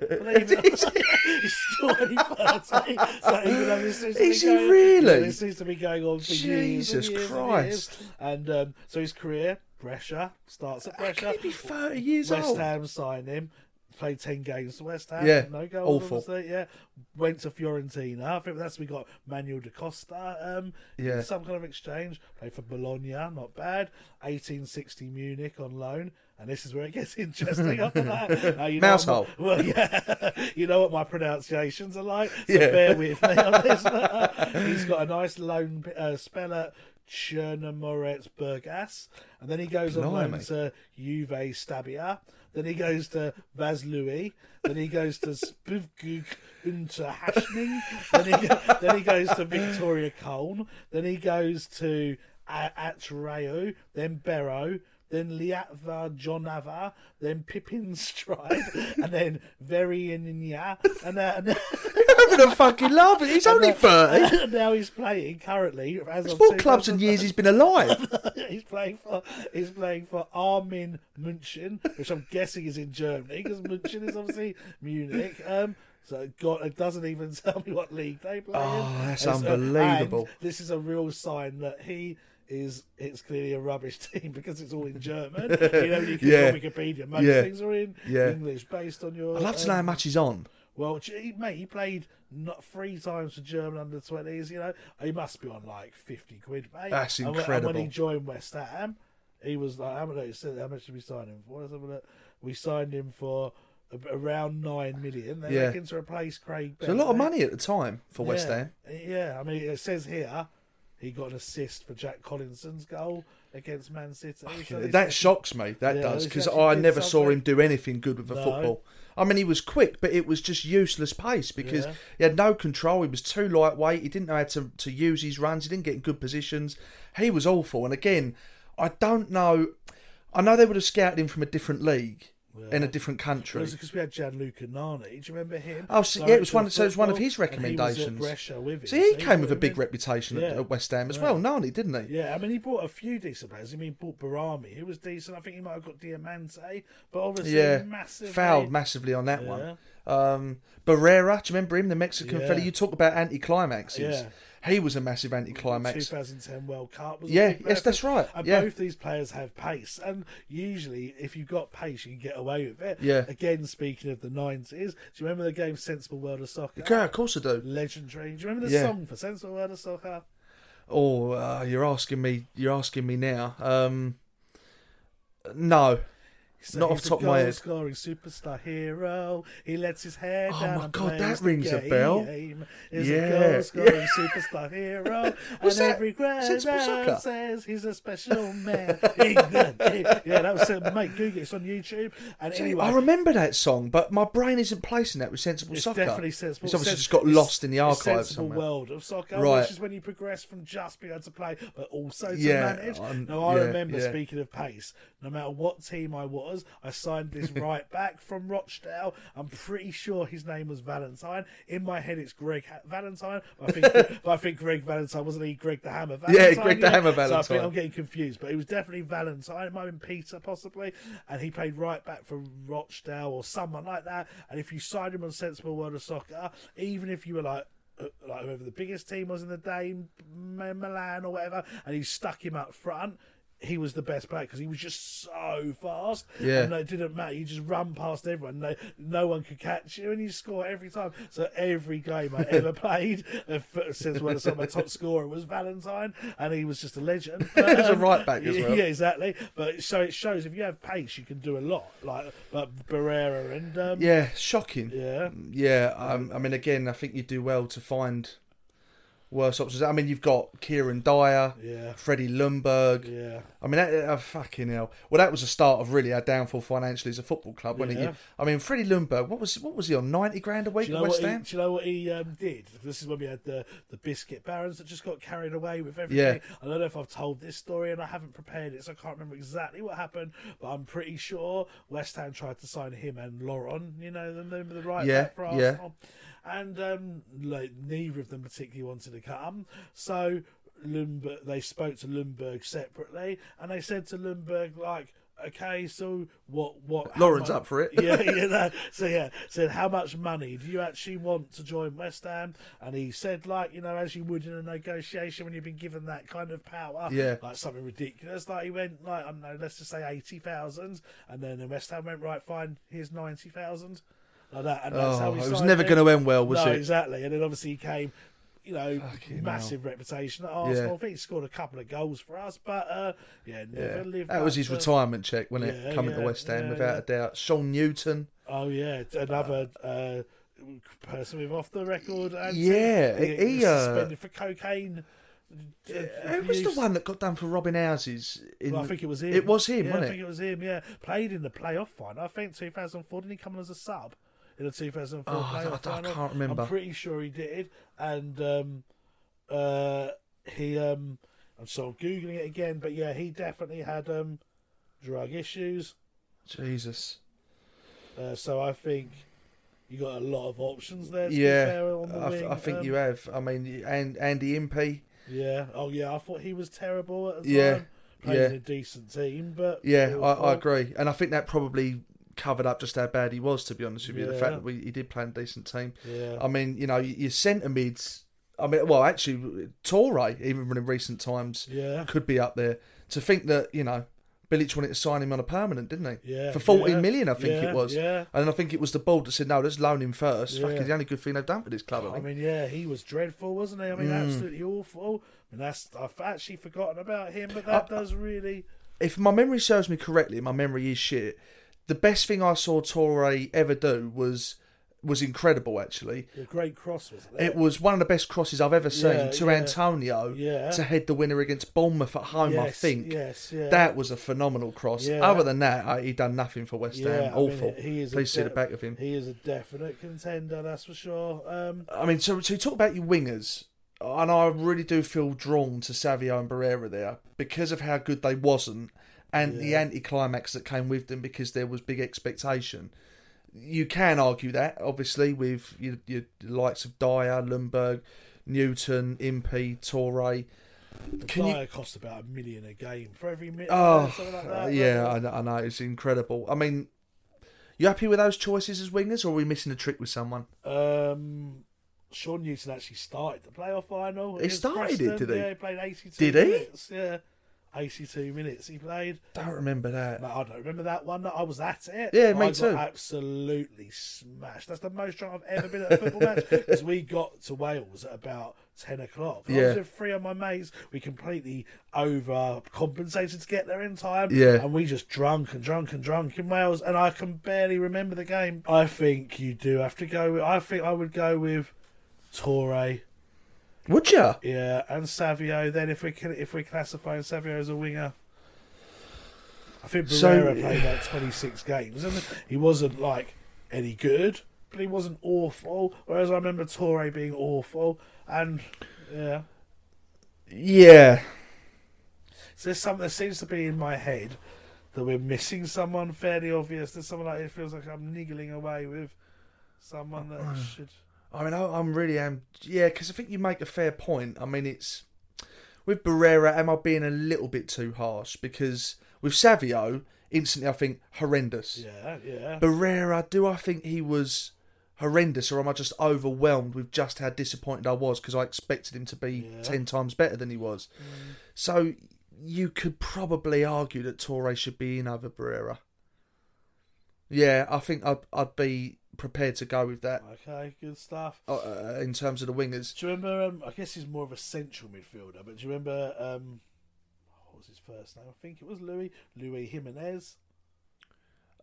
He's still only 30. So even though this seems Is he going, really? This seems to be going on for years. Jesus years Christ. And, years. and um, so his career, Brescia, starts at Brescia. Can he be 30 years West old? West Ham signed him. Played ten games for West Ham. Yeah, no goals. awful. obviously, Yeah, went to Fiorentina. I think that's we got Manuel da Costa. Um, Yeah. some kind of exchange. Played for Bologna, not bad. 1860 Munich on loan. And this is where it gets interesting after that. Now, you know Mouse hole. well, yeah, you know what my pronunciations are like. So Yeah. bear with me on this. He's got a nice loan uh, spell at Chernomorets Burgas, and then he goes on loan to Juve Stabia. Then he goes to Vaslui. Then he goes to Spivgug Unterhachning. Then he then he goes to Victoria Colne. Then he goes to A- Atreo. Then Barrow. Then Liatva Jonava. Then Pippin Stride. And then Verinia. And, uh, and having a fucking laugh. He's only 30. now he's playing currently. As of More clubs and years he's been alive. he's playing for he's playing for Armin München, which I'm guessing is in Germany because München is obviously Munich. Um, so God, it doesn't even tell me what league they play. Oh, in. that's And so- unbelievable. and this is a real sign that he. Is it's clearly a rubbish team because it's all in German. you know, you can Yeah. Wikipedia. Most Yeah. things are in Yeah. English based on your. I'd love to know how um, much he's on. Well, gee, mate, he played not three times for German under twenties. You know, he must be on like fifty quid, mate. That's when- And when, he joined West Ham, he was like, how much? Said, how much did we sign him for? Let's have a look. We signed him for around nine million. They Yeah. reckon to replace Craig. It's a lot of money at the time for West. Ham. Yeah, I mean, it says here. He got an assist for Jack Collison's goal against Man City. So That shocks me. That Yeah, does because I never saw him do anything good with a No. football. I mean, he was quick, but it was just useless pace because Yeah. he had no control. He was too lightweight. He didn't know how to, to use his runs. He didn't get in good positions. He was awful. And again, I don't know. I know they would have scouted him from a different league in a different country. because we had Gianluca Nani. Do you remember him? Oh, so- yeah, it was one- of so it was one of his and he was at recommendations. Him, So he so came with a big reputation at, Yeah. at West Ham as Yeah. well, Nani, didn't he? Yeah, I mean, he bought a few decent players. I mean, he bought Behrami, who was decent. I think he might have got Diamanti, but obviously Yeah, massive. fouled massively on that Yeah. one. Um, Barrera, do you remember him, the Mexican Yeah. fella? You talk about anticlimaxes. Yeah. He was a massive anticlimax. 2010 World Cup. Was Yeah, yes, that's right, And yeah. both these players have pace, and usually, if you've got pace, you can get away with it. Yeah. Again, speaking of the 90s, do you remember the game Sensible World of Soccer? Yeah, of course I do. Legendary. Do you remember the Yeah. song for Sensible World of Soccer? Oh, uh, you're asking me. You're asking me now. Um, no, So not off the top of my head. goal-scoring superstar hero. He lets his hair Oh down. my God, that rings a bell. He's Yeah. a goal-scoring superstar hero. Was and that every crowd says he's a special man. England. yeah, that was uh, mate. Google it. It's on YouTube. And anyway, I remember that song, but my brain isn't placing that with sensible It's soccer. definitely sensible. It's obviously Sens- just got lost in the archives sensible somewhere. world of soccer, Right. which is when you progress from just being able to play, but also to Yeah, manage. um, now I yeah, remember yeah. speaking of pace. No matter what team I was, I signed this right back from Rochdale. I'm pretty sure his name was Valentine. In my head, it's Greg ha- Valentine. But I think, but I think Greg Valentine wasn't he Greg the Hammer Valentine? Yeah, Greg the Hammer So I Valentine. think I'm getting confused, but it was definitely Valentine. It might have been Peter, possibly. And he played right back for Rochdale or someone like that. And if you signed him on Sensible World of Soccer, even if you were like, uh, like whoever the biggest team was in the day, Milan or whatever, and he stuck him up front. He was the best player because he was just so fast. Yeah. And it didn't matter. You just run past everyone. No, no one could catch you, and you score every time. So every game I ever played, uh, since when I saw my top scorer was Valentine, and he was just a legend. He was a Um, right back as well. Yeah, exactly. But so it shows if you have pace, you can do a lot. Like, but Barrera and um, Yeah, shocking. yeah, Yeah, um, I mean, again, I think you do well to find worse options. I mean, you've got Kieran Dyer, Yeah. Freddie Ljungberg. yeah. I mean, that, uh, fucking hell. Well, that was the start of really our downfall financially as a football club. When Yeah. it, I mean, Freddie Ljungberg, what was what was he on? Ninety grand a week Do you at know West Ham. do you know what he um, did? This is when we had the, the biscuit barons that just got carried away with everything. Yeah. I don't know if I've told this story and I haven't prepared it, so I can't remember exactly what happened. But I'm pretty sure West Ham tried to sign him and Lauren. You know the name of the right Yeah, back for yeah. And um, like neither of them particularly wanted to come, so Ljungberg they spoke to Ljungberg separately, and they said to Ljungberg like. Okay, so what? What? Lauren's mu- up for it. yeah, you know. So yeah, said how much money do you actually want to join West Ham? And he said like you know as you would in a negotiation when you've been given that kind of power, Yeah. like something ridiculous. Like he went like I don't know, let's just say eighty thousand, and then the West Ham went right, fine, here's ninety thousand, like that. And that's how Oh, he it was never going to end well, was no, it? exactly. And then obviously he came. You know, Fucking massive reputation at Arsenal. Yeah. I think he scored a couple of goals for us, but uh, yeah, never Yeah. lived. That was his to- retirement check, wasn't it? Yeah, Coming to West Ham, without a doubt. Sean Newton. Oh yeah, another uh, person with off the record. And Yeah, he, uh, suspended for cocaine. uh, Who was the one that got done for robbing houses? In, Well, I think it was him. It was him, yeah, wasn't I it? think it was him. Yeah, played in the playoff final. I think 2004. Didn't he come on as a sub in the 2004 Oh, I- playoff I- I final? can't remember. I'm pretty sure he did. And um, uh, he, um, I'm so I'm googling it again, but yeah, he definitely had um, drug issues. Jesus. Uh, so I think you got a lot of options there. To Yeah, on the I, th-. I think Um, you have. I mean, and Andy Impey. Yeah. Oh, yeah. I thought he was terrible at the Yeah, time. Played yeah. a decent team, but Yeah, I, I agree, and I think that probably covered up just how bad he was. To be honest with you, the fact that we, he did play in a decent team. Yeah. I mean, you know, your centre mids. I mean, well, actually, Töre, even in recent times, Yeah. could be up there. To think that you know, Bilic wanted to sign him on a permanent, didn't he? Yeah, For fourteen yeah, million, I think yeah, it was. yeah. And I think it was the board that said, "No, let's loan him first. Yeah. Fucking the only good thing they've done for this club. I I mean, yeah, he was dreadful, wasn't he? I mean, Mm. absolutely awful. I mean, that's I've actually forgotten about him, but that I- does really. if my memory serves me correctly, my memory is shit. The best thing I saw Töre ever do was was incredible. Actually, A great cross, wasn't it? it was one of the best crosses I've ever seen Yeah, to yeah. Antonio Yeah. to head the winner against Bournemouth at home. I think yes, yeah. that was a phenomenal cross. Other than that, I, he done nothing for West Ham. I mean, Awful. he is a Please see the back of him. He is a definite contender, that's for sure. Um, I mean, so so you talk about your wingers, and I really do feel drawn to Savio and Barrera there because of how good they wasn't, and the anticlimax that came with them because there was big expectation. You can argue that, obviously, with your, your likes of Dyer, Ljungberg, Newton, Impey, Töre. the Can you- cost about a million a game for every minute. Oh, like that. yeah, I know, I know, it's incredible. I mean, you happy with those choices as wingers, or are we missing a trick with someone? Um, Sean Newton actually started the playoff final. He started it, Preston. did he? Yeah, he played 82 Did he? minutes. Yeah, 82 minutes he played. Don't remember that. No, I don't remember that one. I was at it. Yeah, me I too. Got absolutely smashed. That's the most drunk I've ever been at a football match because we got to Wales at about 10 o'clock. I Yeah. was with three of my mates. We completely overcompensated to get there in time. Yeah. And we just drunk and drunk and drunk in Wales. And I can barely remember the game. I think you do have to go with, I think I would go with Töre. Would you? Yeah, and Savio. Then, if we can, if we classify Savio as a winger, I think So- played like twenty six games, and he wasn't like any good, but he wasn't awful. Whereas I remember Töre being awful, and yeah, Yeah. so there's something that seems to be in my head that we're missing someone fairly obvious. There's someone like it feels like I'm niggling away with someone that oh. should. I mean, I, I'm really am. Yeah, because I think you make a fair point. I mean, it's with Barrera. Am I being a little bit too harsh? Because with Savio, instantly I think horrendous. Yeah, yeah. Barrera, do I think he was horrendous, or am I just overwhelmed with just how disappointed I was because I expected him to be Yeah. ten times better than he was? Mm. So you could probably argue that Töre should be in over Barrera. Yeah, I think I'd I'd be prepared to go with that Okay, good stuff. uh, uh, in terms of the wingers. Do you remember? Um, I guess he's more of a central midfielder, but do you remember? Um, what was his first name? I think it was Louis Louis Jimenez.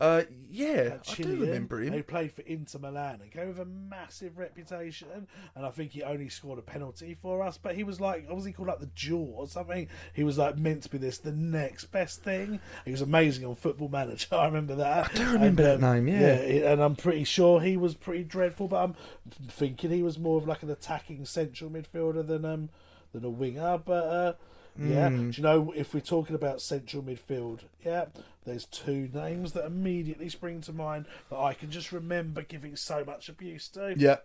Uh, yeah, I do remember him. Who played for Inter Milan and came with a massive reputation. And I think he only scored a penalty for us. But he was like, what was he called like the jewel or something? He was like meant to be this the next best thing. He was amazing on Football Manager. I remember that. I do remember that name, yeah. he- and I'm pretty sure he was pretty dreadful. But I'm thinking he was more of like an attacking central midfielder than um than a winger. But uh, yeah, Hmm. do you know if we're talking about central midfield? Yeah, there's two names that immediately spring to mind that I can just remember giving so much abuse to. Yeah,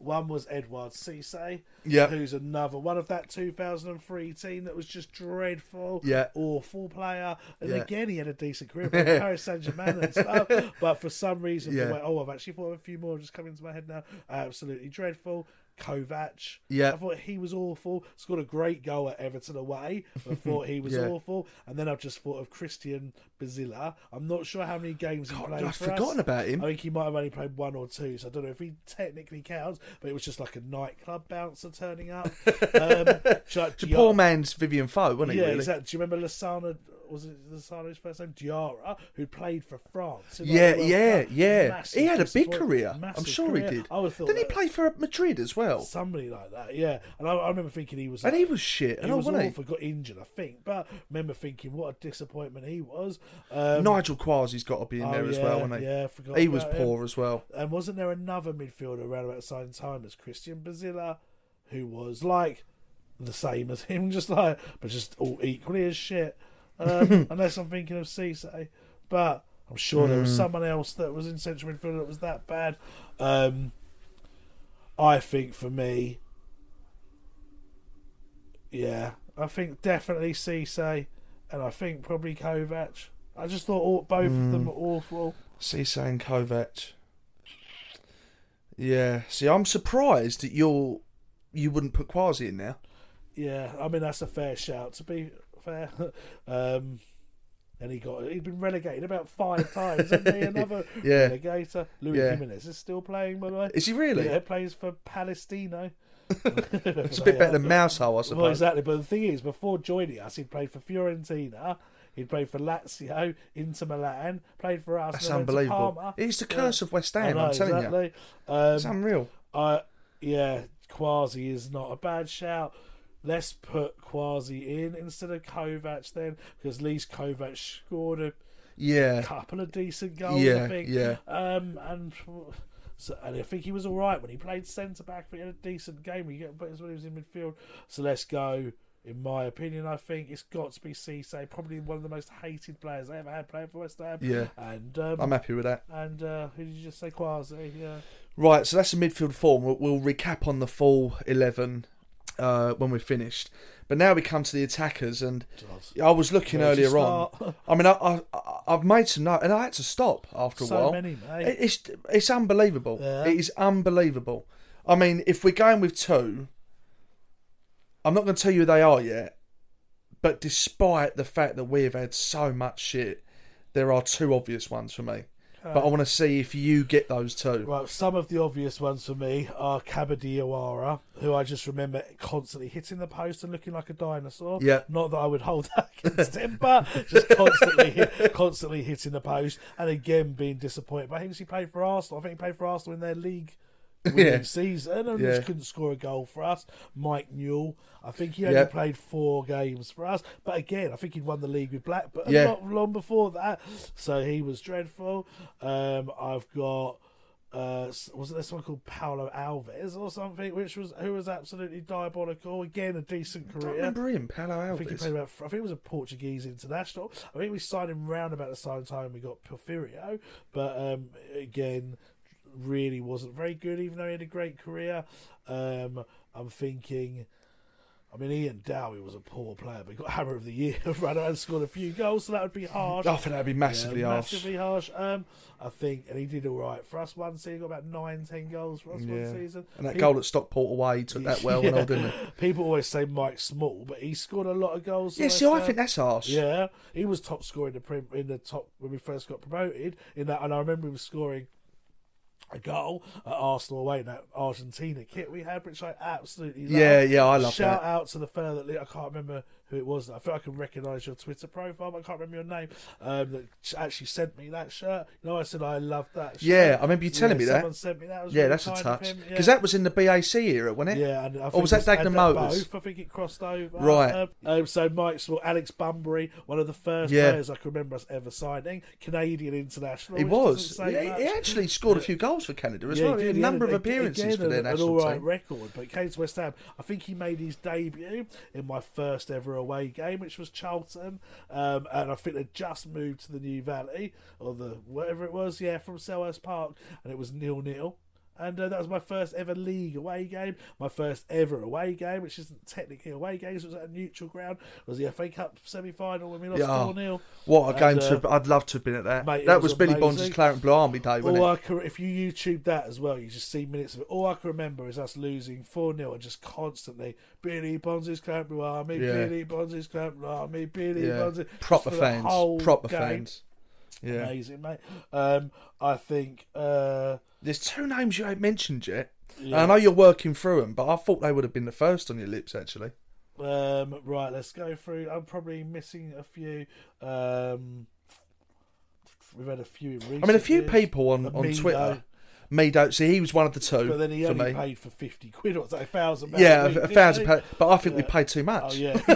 One was Edward Cisse, Yeah. who's another one of that 2003 team that was just dreadful, Yeah. awful player. And Yeah. again, he had a decent career for Paris Saint Germain and stuff. But for some reason, Yeah. way, oh, I've actually thought of a few more just coming into my head now. Absolutely dreadful. Kovac. Yeah. I thought he was awful. Scored a great goal at Everton away. I thought he was Yeah. awful. And then I've just thought of Christian Bassila. I'm not sure how many games he played for forgotten us. about him. I think he might have only played one or two, so I don't know if he technically counts, but it was just like a nightclub bouncer turning up. Um, like poor man's Vivien Foé, wasn't he? yeah, really? exactly. Do you remember Lassana? Was it Lassana's first name? Diarra, who played for France. Yeah, yeah, Cup. yeah. Massive He had a big career. I'm sure career. he did. I would thought Didn't he play for Madrid as well? somebody like that? Yeah, and I, I remember thinking he was. And like- he was shit. And all, was wasn't he? awful. Got injured, I think. But I remember thinking, what a disappointment he was. Um, Nigel Quashie's got to be in oh, there as yeah, well, hasn't he? Yeah, I forgot he was him. poor as well. And wasn't there another midfielder around about the same time as Christian Bassila, who was like the same as him, just like, but just all equally as shit. Um, unless I'm thinking of Cisse, but I'm sure there Hmm. was someone else that was in central midfield that was that bad. Um, I think for me, yeah, I think definitely Cisse, and I think probably Kovac. I just thought all, both of Hmm. them were awful. Cisse and Kovac. Yeah. See, I'm surprised that you're you wouldn't put Quashie in now. Yeah, I mean that's a fair shout. To be fair, um, and he got he'd been relegated about five times? Another Yeah. relegator. Louis Yeah. Jimenez is still playing, by the way. Is he really? Yeah, plays for Palestino. It's a bit better than Mousehole, I suppose. Well, exactly. But the thing is, before joining us, he'd played for Fiorentina. He'd played for Lazio, Inter Milan, played for us. That's and then went to unbelievable. It's the Yeah. curse of West Ham, know, I'm telling you. Um, It's unreal. I yeah, Quashie is not a bad shout. Let's put Quashie in instead of Kovac then, because at least Kovac scored a Yeah. couple of decent goals. Yeah, I think. yeah. Um, and so, and I think he was all right when he played centre back. But he had a decent game. When, you get, but when he was in midfield. So let's go. In my opinion, I think it's got to be Cisse, probably one of the most hated players I ever had playing for West Ham. Yeah. and um, I'm happy with that. and uh, who did you just say? Quashie. Yeah. Right, so that's the midfield form. We'll, we'll recap on the full 11 uh, when we're finished. But now we come to the attackers, and I was looking earlier on. I mean, I, I, I've made some notes, and I had to stop after a So while. many, mate. It- It's it's unbelievable. Yeah. It is unbelievable. I mean, if we're going with two, I'm not going to tell you who they are yet. But despite the fact that we have had so much shit, there are two obvious ones for me. Uh, but I want to see if you get those two. Well, some of the obvious ones for me are Kaba Diawara, who I just remember constantly hitting the post and looking like a dinosaur. Yeah. Not that I would hold that against him, but just constantly hit, constantly hitting the post and again being disappointed. But he was he played for Arsenal. I think he played for Arsenal in their league Yeah. season and Yeah. just couldn't score a goal for us. Mike Newell, I think he only Yeah. played four games for us, but again, I think he'd won the league with Black, but Yeah. not long before that, so he was dreadful. Um, I've got. Uh, wasn't there someone called Paulo Alves or something, which was who was absolutely diabolical? Again, a decent I career. remember him, Paulo I think he played about. I think it was a Portuguese international. I think we signed him round about the same time we got Porfirio, but um, again, really wasn't very good. Even though he had a great career, um, I'm thinking. I mean, Ian Dowie was a poor player, but he got Hammer of the Year, ran around and scored a few goals, so that would be harsh. I think that'd be massively Yeah, harsh. Massively harsh. Um, I think, and he did all right for us one season. He got about nine, ten goals for us one season. And that goal at Stockport away he took that well and all, didn't? People always say Mike Small, but he scored a lot of goals. Yeah, see, I think that's harsh. Yeah, he was top scorer in the prim, in the top when we first got promoted. In that, and I remember him scoring a goal at Arsenal away in that Argentina kit we had, which I absolutely love. Yeah, yeah, I love it. Shout that. out to the fella that I can't remember who it was. I feel I can recognise your Twitter profile, but I can't remember your name. Um, that actually sent me that shirt. You know, I said I love that. shirt. Yeah, I remember you telling me that. Someone sent me that. It was Yeah, really that's a touch. him, yeah. Because that was in the BAC era, wasn't it? Yeah, and I Or was that Dagenham Motors? Both. I think it crossed over. Right. Um, um, so Mike's Small, Alex Bunbury, one of the first Yeah. players I can remember us ever signing, Canadian international. He was. Yeah, he actually scored a few goals for Canada as Yeah, well. did. a number of appearances again, for their an, national an all right team. record, but he came to West Ham. I think he made his debut in my first ever away game, which was Charlton, um, and I think they just moved to the New Valley or the whatever it was, yeah, from Selhurst Park, and it was nil nil. And uh, that was my first ever league away game, my first ever away game, which isn't technically away games. It was at a neutral ground. It was the FA Cup semi final when we lost Yeah. four 0 What a And, game uh, to have, I'd love to have been at that. mate, that was was, Billy. Bonds' Claret and Blue Army day, wasn't All it? I can, if you YouTube that as well, you just see minutes of it. All I can remember is us losing 4 0 and just constantly Billy Bonds' Camp Blue Army, Yeah. Billy Bonds' Camp Blue Army, Billy Yeah. Bonds. Proper just for the fans. Proper game. fans. Yeah. Amazing, mate. Um, I think. Uh, There's two names you ain't mentioned yet. Yeah. I know you're working through them, but I thought they would have been the first on your lips, actually. um, right, let's go through. I'm probably missing a few. Um, we've had a few I mean, a few years. people on, on Twitter. Mido, see, he was one of the two But then he only me. paid for 50 quid or so, a thousand pounds yeah, a week, a thousand he? pounds. But I think we paid too much. Oh yeah,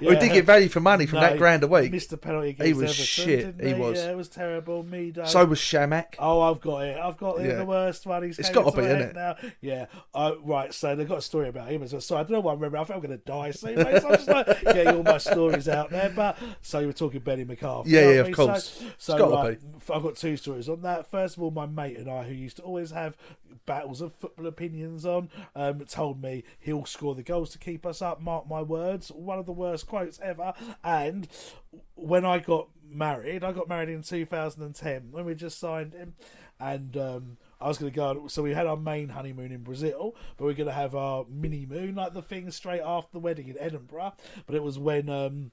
yeah, We did get value for money from No, that grand a week. Missed the penalty against He was Everton, shit, didn't he was. Yeah, it was terrible. Me, don't. So was Chamakh. Oh, I've got it. I've got it. Yeah. The worst one. He's It's came gotta be, innit? head now. Yeah. Uh, right. So they've got a story about him as well. So I don't know why I remember. I think I'm going to die soon. Mate. So I'm just like getting all my stories out there. But so you were talking Benni McCarthy. Yeah, yeah, of course. So, so right, I've got two stories on that. First of all, my mate and I, who used to always have battles of football opinions on, um, told me he'll score the goals to keep us up. Mark my words. One of the worst quotes ever. And when I got married, I got married in 2010 when we just signed him, and um, I was going to go. So we had our main honeymoon in Brazil, but we are going to have our mini moon, like the thing straight after the wedding in Edinburgh. But it was when. Um,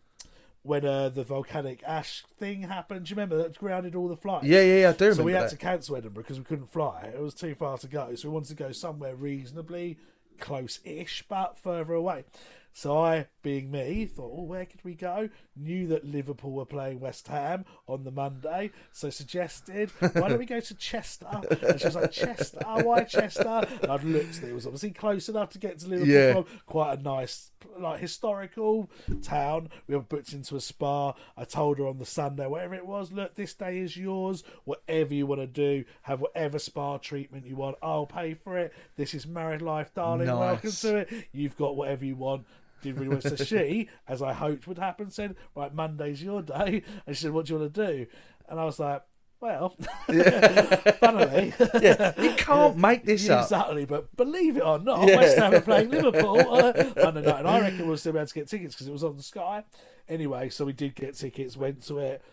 when uh, the volcanic ash thing happened, do you remember that grounded all the flights? Yeah, yeah, yeah, I do So we had that. to cancel Edinburgh because we couldn't fly. It was too far to go. So we wanted to go somewhere reasonably close-ish, but further away. So I, being me, thought, oh, where could we go? Knew that Liverpool were playing West Ham on the Monday, so suggested, why don't we go to Chester? And she was like, Chester? Why Chester? And I'd looked, it was obviously close enough to get to Liverpool Yeah. Quite a nice, like, historical town. We were booked into a spa. I told her on the Sunday, whatever it was, look, this day is yours. Whatever you want to do, have whatever spa treatment you want. I'll pay for it. This is married life, darling. Welcome to it. You've got whatever you want. Didn't really want so she, as I hoped would happen, said, Right, Monday's your day. And she said, What do you want to do? And I was like, Well, funnily. yeah, you can't make this up. Exactly, but believe it or not, Yeah. West Ham are playing Liverpool Monday night, and I reckon we'll still be able to get tickets because it was on the Sky. Anyway, so we did get tickets, went to it.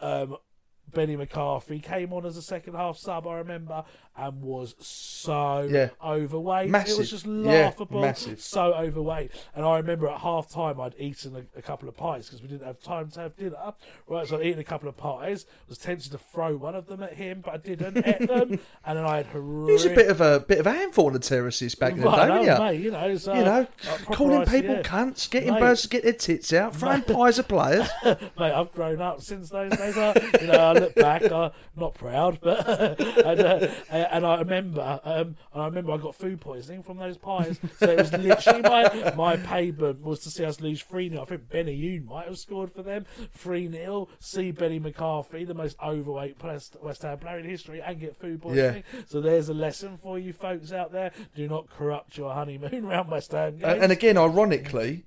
Um, Benni McCarthy came on as a second half sub, I remember, and was so Yeah. overweight. It was just laughable. massive. So overweight. And I remember at half time I'd eaten a, a couple of pies because we didn't have time to have dinner. Right, so I'd eaten a couple of pies, I was tempted to throw one of them at him, but I didn't ate them. And then I had He horrific. was a bit of a bit of a handful on the terraces back in the day, I wasn't he? mate, you know, so, you know, uh, proper calling ice, people yeah. cunts, getting Mate. birds to get their tits out, throwing pies at players. Mate, I've grown up since those days. I, you know, I look back, I'm not proud, but and, uh, and I remember, um, and I remember I got food poisoning from those pies. So it was literally my my payment was to see us lose three 0 I think Benayoun might have scored for them three 0 See Benni McCarthy, the most overweight West West Ham player in history, and get food poisoning. So there's a lesson for you folks out there: do not corrupt your honeymoon around West Ham. Games. and again, ironically,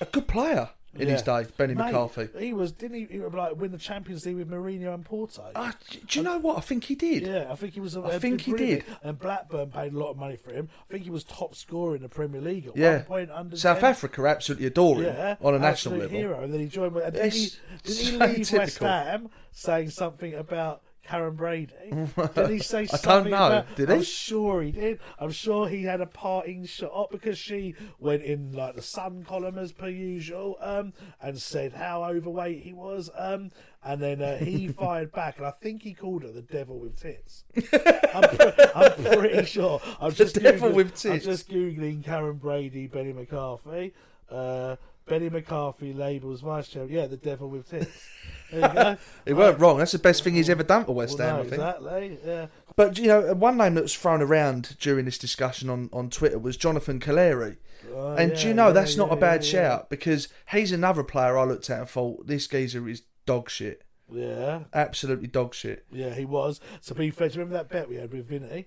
a good player in his day, Benni Mate, McCarthy. He was didn't he, he would, like win the Champions League with Mourinho and Porto? Uh, do you know what? I think he did. Yeah, I think he was. A, I think he did. And Blackburn paid a lot of money for him. I think he was top scorer in the Premier League at Yeah. one point under South 10. Africa absolutely adore him Yeah, on a absolute national level. hero. And then he joined. And didn't he, It's didn't he so leave West typical. Ham saying something about Karren Brady? Did he say I don't something? know. About, Did he? I'm sure he did. I'm sure he had a parting shot because she went in like the Sun column as per usual, um, and said how overweight he was, um, and then uh, he fired back, and I think he called her the devil with tits. I'm, pre- I'm pretty sure. I'm just devil Googling- with I'm just googling Karren Brady, Benni McCarthy. Uh, Benni McCarthy labels vice chair. Yeah, the devil with tits. There you go. He weren't uh, wrong. That's the best thing he's ever done for West Well, Ham, no, I think. exactly. Yeah. But you know, one name that was thrown around during this discussion on, on Twitter was Jonathan Calleri. Oh, and yeah, do you know yeah, that's not yeah, a bad shout because he's another player I looked at and thought this geezer is dog shit, Yeah, absolutely dog shit. yeah, he was. So be fair, do you remember that bet we had with Vinny?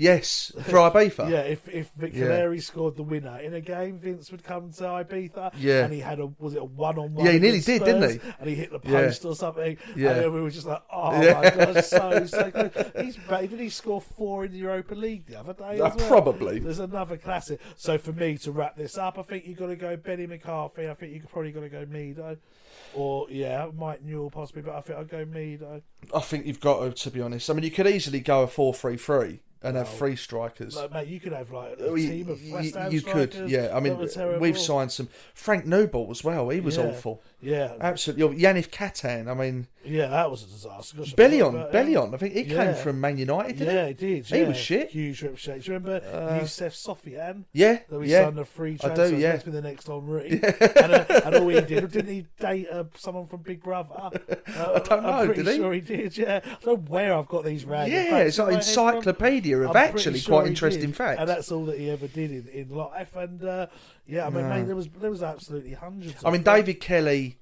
Yes, for Ibiza. Yeah, if if Vic Yeah. Scored the winner in a game, Vince would come to Ibiza. Yeah. and he had a was it a one on one? Yeah, he nearly did, didn't he? And he hit the Yeah. post or something. Yeah. and then we were just like, oh Yeah. my god, so so good. He's ba- did he score four in the Europa League the other day? Uh, as well? probably. There's another classic. So for me to wrap this up, I think you've got to go Benni McCarthy. I think you could probably got to go Mido, or yeah, Mike Newell possibly, but I think I'll go Mido. I think you've got to, to be honest. I mean, you could easily go a 4 3 3 and have three strikers. Like, mate, you could have like a Oh, you- team of you- West Ham you could, strikers yeah. I mean, that were terrible. we've signed some. Frank Nouble as well. He was Yeah. awful. Yeah, Absolutely. Yannick Katan. I mean, yeah, that was a disaster. Bellion. about Bellion. I think he Yeah. came from Man United, didn't Yeah, he? he did. He yeah. was shit. Huge reputation. Do you remember Youssef Sofiane? Yeah, That we yeah. signed a free transfer. I do, yeah. to be the next Henry. and, uh, and all he did, didn't he date uh, someone from Big Brother? Uh, I don't know, I'm pretty did he? sure he did, yeah. I don't know where I've got these random Yeah, facts it's like head from. encyclopedia of I'm actually sure quite interesting did. facts. And that's all that he ever did in, in life. And uh, yeah, I mean, mate, there was there was absolutely hundreds. I of mean, them. David Kelly.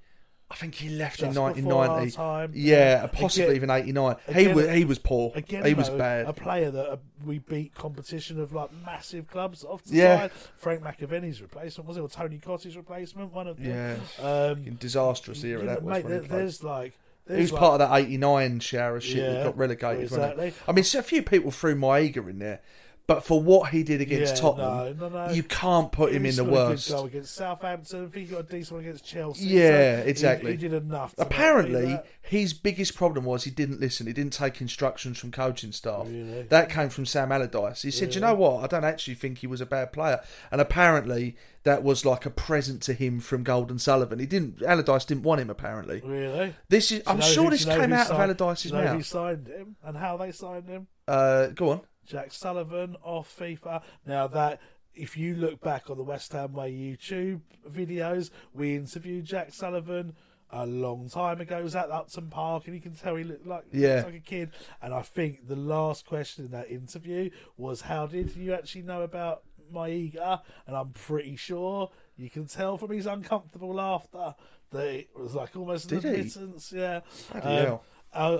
I think he left in Just before our 1990. time. Yeah, Yeah. possibly Again- even 89. he again- was he was poor. Again, he was though, bad. A player that uh, we beat competition of like massive clubs off to the Yeah. side. Frank McAvenny's replacement was it, or Tony Cottee's replacement? One of them. Yeah. Um, Fucking disastrous era you know, that was. mate, when he played. there's like. He was like, part of that 89 shower shit that Yeah, got relegated. exactly. It? I mean, so a few people threw Maiga in there, but for what he did against Yeah, Tottenham, no, no, no. you can't put him He in the a worst. goal against Southampton. I think he got a decent one against Chelsea. Yeah, so exactly. He, did enough. Apparently, his biggest problem was he didn't listen. He didn't take instructions from coaching staff. Really? That came from Sam Allardyce. He said, "You know what? I don't actually think he was a bad player." And apparently, that was like a present to him from Gold and Sullivan. He didn't. Allardyce didn't want him. Apparently, Really? this is. I'm sure who- this do you know came out of Allardyce's do you know who mouth. signed him and how they signed him? Uh, go on. Jack Sullivan off FIFA. Now that if you look back on the West Ham Way YouTube videos, we interviewed Jack Sullivan a long time ago. He was at Upton Park, and you can tell he looked like Yeah. like a kid. And I think the last question in that interview was, "How did you actually know about Maiga?" And I'm pretty sure you can tell from his uncomfortable laughter that it was like almost an Did he? admittance. Yeah. Um, uh,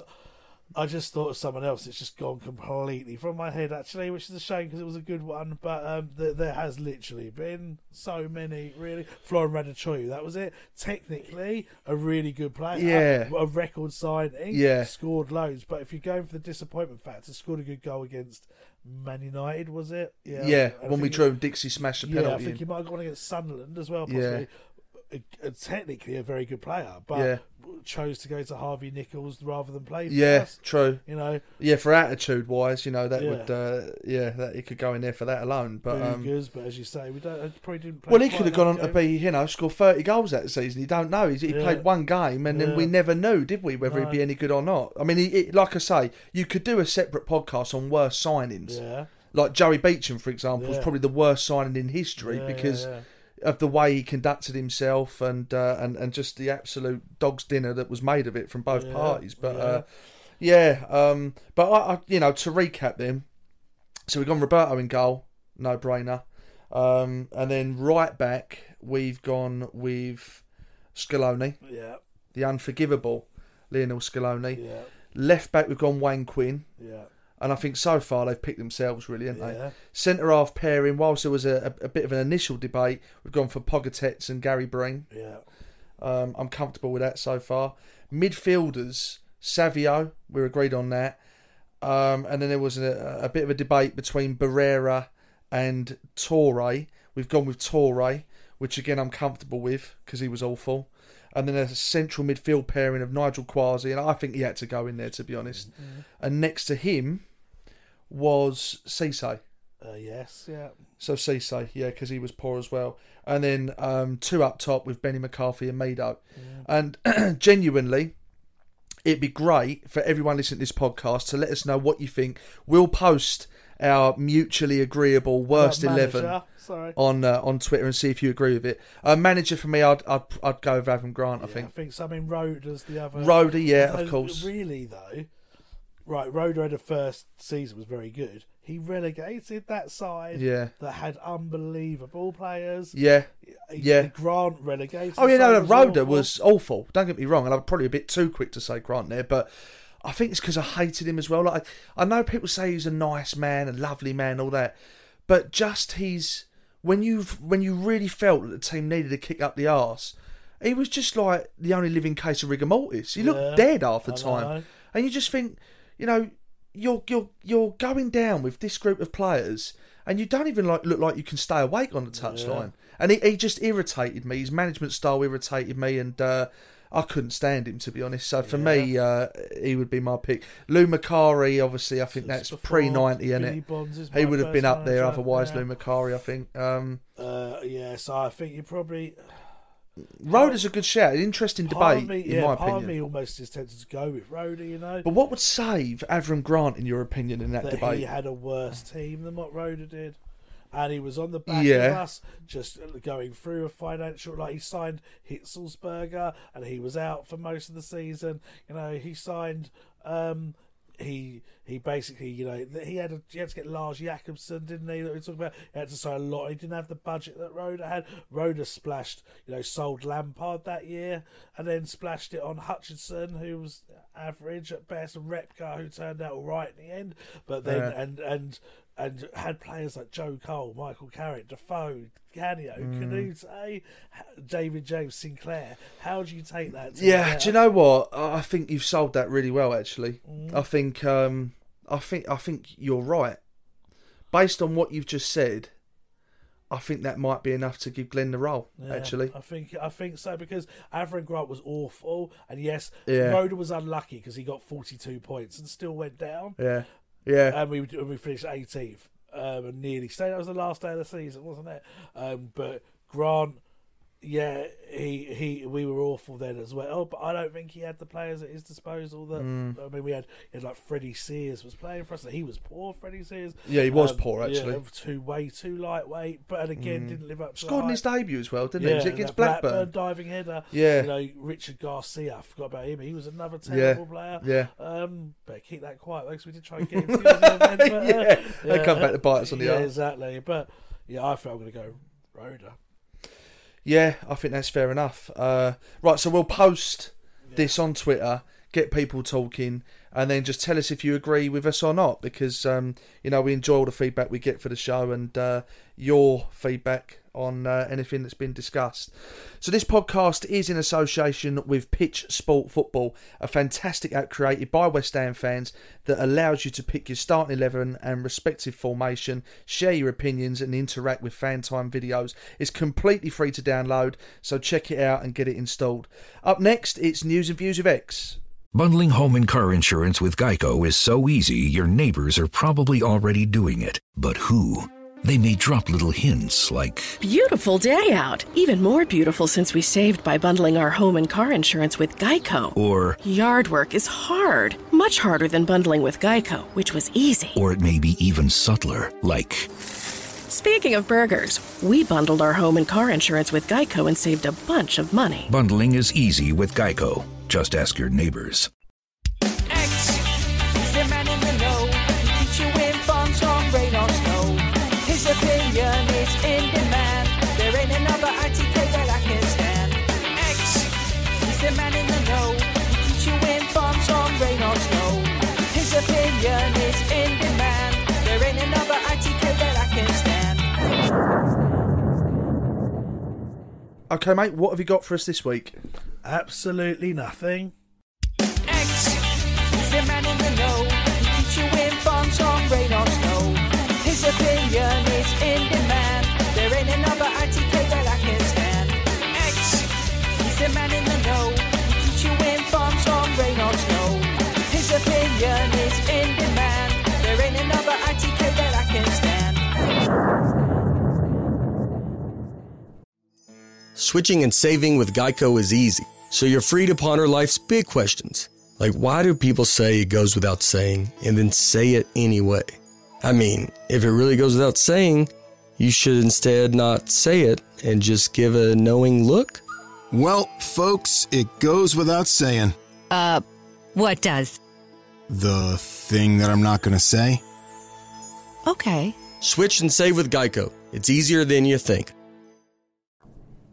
I just thought of someone else. It's just gone completely from my head, actually, which is a shame because it was a good one. But um, th- there has literally been so many, really. Florin Raducioiu, that was it. Technically, a really good player. Yeah. A, a record signing. Yeah. Scored loads. But if you're going for the disappointment factor, scored a good goal against Man United, was it? Yeah, I when we drew, Dixie smashed the Yeah, I think in. you might have gone against Sunderland as well, Yeah. A, a, technically a very good player, but Yeah. chose to go to Harvey Nichols rather than play for Yeah, us. true. You know, Yeah, for attitude wise, you know that Yeah. would, uh, yeah, that he could go in there for that alone. But um, but as you say, we don't. Probably didn't. Play well, he could have gone on enough to be, you know, score thirty goals that season. You don't know. He's, he Yeah. played one game, and then we never knew, did we, whether he'd be any good or not? I mean, he, he- like I say, you could do a separate podcast on worst signings. Yeah, Like Joey Beauchamp, for example, was probably the worst signing in history because of the way he conducted himself and uh, and and just the absolute dog's dinner that was made of it from both Yeah, parties. But yeah. uh, yeah, um, but I, I, you know, to recap them, so we've gone Roberto in goal, no brainer, um, and then right back we've gone with Scaloni, yeah, the unforgivable Lionel Scaloni. yeah, Left back we've gone Wayne Quinn. yeah, And I think so far they've picked themselves really, haven't they? yeah. Centre half pairing, whilst there was a, a, a bit of an initial debate, we've gone for Pogatetz and Gary Breen. yeah. Um, I'm comfortable with that so far. Midfielders, Savio, we're agreed on that. Um, and then there was a, a bit of a debate between Barrera and Töre. We've gone with Töre, which again I'm comfortable with because he was awful. And then a central midfield pairing of Nigel Quashie, and I think he had to go in there to be honest. And next to him was Cisse. Uh, yes, yeah, So Cisse, yeah, because he was poor as well. And then um, two up top with Benni McCarthy and Mido. And genuinely, it'd be great for everyone listening to this podcast to let us know what you think. We'll post our mutually agreeable worst Uh, eleven Sorry. on uh, on Twitter and see if you agree with it. Uh, manager for me, I'd I'd, I'd go with Avram Grant. I Yeah, I think think so. I mean, Roeder's the other. Roeder, yeah, Although, of course. Really though, right? Roeder had a first season was very good. He relegated that side Yeah, that had unbelievable players. yeah. He- yeah. Grant relegated. Oh yeah, no, no, Roeder was awful. Don't get me wrong, and I'm probably a bit too quick to say Grant there, but I think it's because I hated him as well. Like I know people say he's a nice man, a lovely man, all that, but just he's when you when you really felt that the team needed to kick up the arse, he was just like the only living case of rigor mortis. He looked Yeah, dead half the I time, know. and you just think, you know, you're you're you're going down with this group of players, and you don't even like look like you can stay awake on the touchline. And he, he just irritated me. His management style irritated me, and uh, I couldn't stand him to be honest. So for me, uh, he would be my pick. Lou Macari, obviously, I think that's pre ninety, in Billy it. He would have been up there. Otherwise, yeah. Lou Macari, I think. Um, Uh, yeah, so I think you probably. Roeder's a good shout. An interesting debate, me, in yeah, my part opinion. me almost is tempted to go with Roeder. You know, But what would save Avram Grant, in your opinion, in that, that debate? he had a worse team than what Roeder did. And he was on the back Yeah. of us, just going through a financial. Like he signed Hitzlsperger, and he was out for most of the season. You know, he signed. Um, he he basically, you know, he had a, he had to get Lars Jacobsen, didn't he? That we talked about. He had to sign a lot. He didn't have the budget that Roeder had. Roeder splashed, you know, sold Lampard that year, and then splashed it on Hutchison, who was average at best, and Repka, who turned out all right in the end. But then Yeah. and and and had players like Joe Cole, Michael Carrick, Defoe, Canio, Mm. Kanouté, David James Sinclair. How do you take that? Yeah, do you know what? I think you've sold that really well. Actually, Mm. I think um, I think I think you're right. Based on what you've just said, I think that might be enough to give Glenn the role. Yeah, actually, I think I think so because Avram Grant was awful, and yes, Yeah. Roeder was unlucky because he got forty two points and still went down, yeah, yeah, and we and we finished eighteenth um, and nearly stayed. That was the last day of the season, wasn't it? Um, but Grant, yeah, he he we were awful then as well. But I don't think he had the players at his disposal. That Mm. I mean, we had, had like Freddie Sears was playing for us. and He was poor, Freddie Sears. Yeah, he was Um, poor, yeah, actually. too way too lightweight, but again didn't live up to scored in his debut as well, didn't he? Was it against Blackburn. Blackburn? diving header. Yeah. You know, Richard Garcia, I forgot about him. He was another terrible player. yeah. Um, better keep that quiet though, 'cause we did try and get him to the event, but, uh, Yeah, they come back to bite us on the Yeah, arse. exactly. But yeah, I think I'm going to go Roeder. Yeah, I think that's fair enough. Uh, right, so we'll post this on Twitter. get people talking, and then just tell us if you agree with us or not, because um, you know we enjoy all the feedback we get for the show and uh, your feedback on uh, anything that's been discussed. So this podcast is in association with Pitch Sport Football, a fantastic app created by West Ham fans that allows you to pick your starting eleven and respective formation, share your opinions, and interact with fan time videos. It's completely free to download, so check it out and get it installed. Up next, it's news and views of Ex. Bundling home and car insurance with Geico is so easy, your neighbors are probably already doing it. But who? They may drop little hints like, Beautiful day out. Even more beautiful since we saved by bundling our home and car insurance with Geico. or, Yard work is hard, much harder than bundling with Geico, which was easy. or it may be even subtler, like, Speaking of burgers, we bundled our home and car insurance with Geico and saved a bunch of money. bundling is easy with Geico. Just ask your neighbors. Okay, mate, what have you got for us this week? Absolutely nothing. Ex is the man in the know. He keeps you informed on rain or snow. His opinion is Switching and saving with Geico is easy, so you're free to ponder life's big questions. Like, why do people say it goes without saying and then say it anyway? I mean, if it really goes without saying, you should instead not say it and just give a knowing look? Well, folks, it goes without saying. Uh, what does? The thing that I'm not going to say? Okay. Switch and save with Geico. It's easier than you think.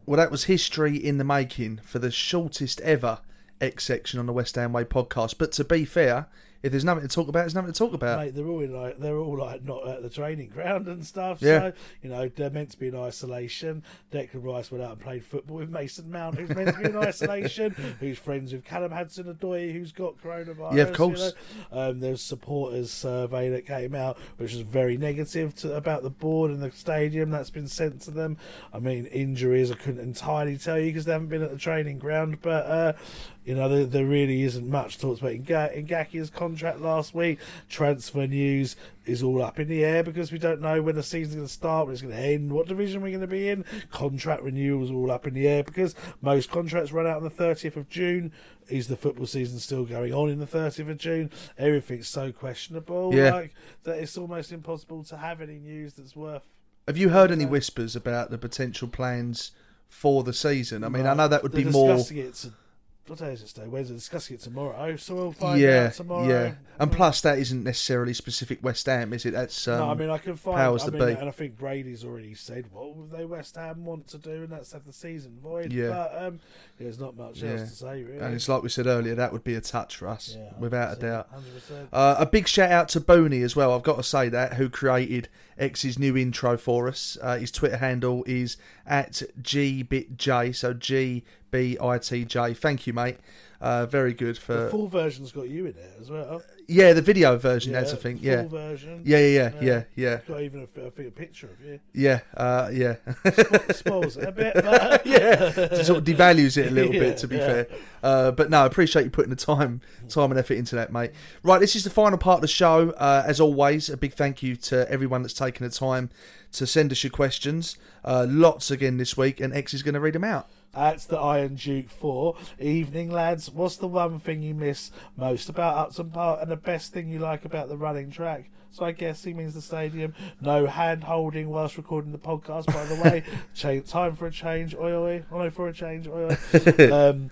Well, that was history in the making for the shortest ever Ex section on the West Ham Way podcast. But to be fair, if there's nothing to talk about, there's nothing to talk about. Mate, they're all in like they're all like not at the training ground and stuff. Yeah. So you know they're meant to be in isolation. Declan Rice went out and played football with Mason Mount, who's meant to be in isolation. Who's friends with Callum Hudson-Odoi, who's got coronavirus. Yeah, of you course. know. Um, there's supporters survey that came out, which was very negative to, about the board and the stadium that's been sent to them. I mean, injuries I couldn't entirely tell you because they haven't been at the training ground, but. Uh, you know, there, there really isn't much talked about Nga- Ngakia's contract last week. Transfer news is all up in the air because we don't know when the season's going to start, when it's going to end, what division we're going to be in. Contract renewals are all up in the air because most contracts run out on the 30th of June. Is the football season still going on in the 30th of June? Everything's so questionable, Yeah. like that it's almost impossible to have any news that's worth. Have you heard any whispers about the potential plans for the season? I mean, I know that would be more. It what day is it today? Wednesday. Discussing it tomorrow, so we'll find Yeah, out tomorrow. yeah, and plus that isn't necessarily specific West Ham, is it? That's um, no, I mean I can find. powers I mean, and I think Brady's already said what would they West Ham want to do, and that's have the season void. Yeah. but um, there's not much Yeah. else to say really. And it's like we said earlier, that would be a touch for us, without a doubt. 100%. Uh, a big shout out to Booney as well. I've got to say that who created Ex's new intro for us. Uh, his Twitter handle is at gbitj, so G B I T J. Thank you, mate. Uh, very good for the full version's got you in it as well. yeah the video version. Yeah, has I think full yeah version. yeah yeah yeah yeah yeah Got even a, a picture of you. yeah uh, yeah. Spoils it a bit, but yeah, sort of devalues it a little Yeah, bit. To be yeah. fair, uh, but no, I appreciate you putting the time, time and effort into that, mate. Right, this is the final part of the show. Uh, as always, a big thank you to everyone that's taken the time to send us your questions. Uh, lots again this week, and Ex is going to read them out. That's the Iron Duke 4. Evening, lads. What's the one thing you miss most about Upton Park and the best thing you like about the running track? So I guess he means the stadium. No hand holding whilst recording the podcast, by the way. Change, time for a change. Oi, oi. Oh, no, for a change. Oi, oi. um,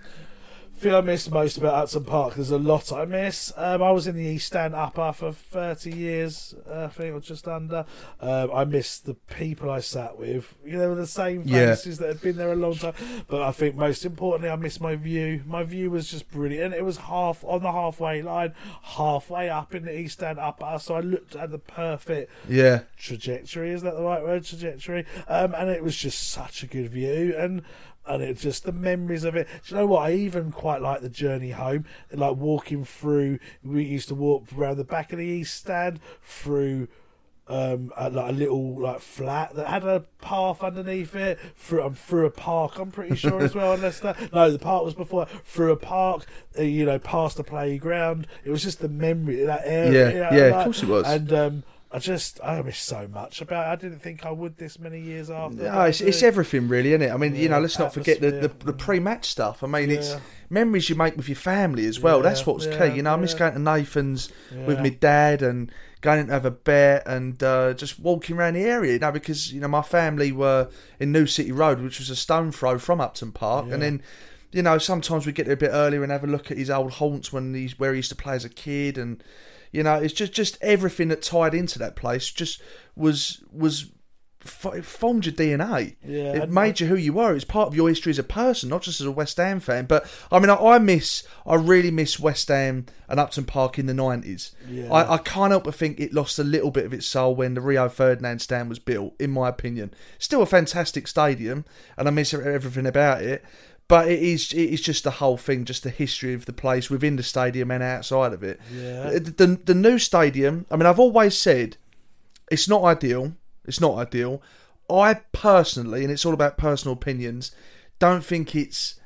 thing I miss most about Upton Park, there's a lot I miss. Um, I was in the East Stand Upper for 30 years, uh, I think, or just under. Um, I miss the people I sat with. You know, the same Yeah. faces that had been there a long time. But I think most importantly, I miss my view. My view was just brilliant. And it was half on the halfway line, halfway up in the East Stand Upper. So I looked at the perfect Yeah. trajectory. Is that the right word? Trajectory. Um, and it was just such a good view, and and it's just the memories of it. Do you know what? I even quite like the journey home, like walking through. We used to walk around the back of the east stand through. Um, a, like a little like flat that had a path underneath it through um, through a park. I'm pretty sure as well. Unless that no, the park was before through a park. Uh, you know, past the playground. It was just the memory of that area. Yeah, you know, yeah, of course it was. And um, I just I miss so much about. it. I didn't think I would this many years after. No, it's, it's everything really, isn't it? I mean, you know, let's not forget the, the, the pre-match stuff. I mean, it's memories you make with your family as well. That's what's yeah, key. You know, I miss yeah. going to Nathan's with my dad and going to have a bet and uh, just walking around the area. You know, because you know my family were in New City Road, which was a stone throw from Upton Park, Yeah. and then. You know, sometimes we get there a bit earlier and have a look at his old haunts when he's where he used to play as a kid, and you know, it's just just everything that tied into that place just was was it formed your DNA. Yeah, it made you who you were. It's part of your history as a person, not just as a West Ham fan. But I mean, I, I miss, I really miss West Ham and Upton Park in the nineties. Yeah. I, I can't help but think it lost a little bit of its soul when the Rio Ferdinand stand was built. In my opinion, still a fantastic stadium, and I miss everything about it. But it is it is just the whole thing, just the history of the place within the stadium and outside of it. Yeah. The, the, the new stadium. I mean, I've always said it's not ideal. It's not ideal. I personally, and it's all about personal opinions, don't think it's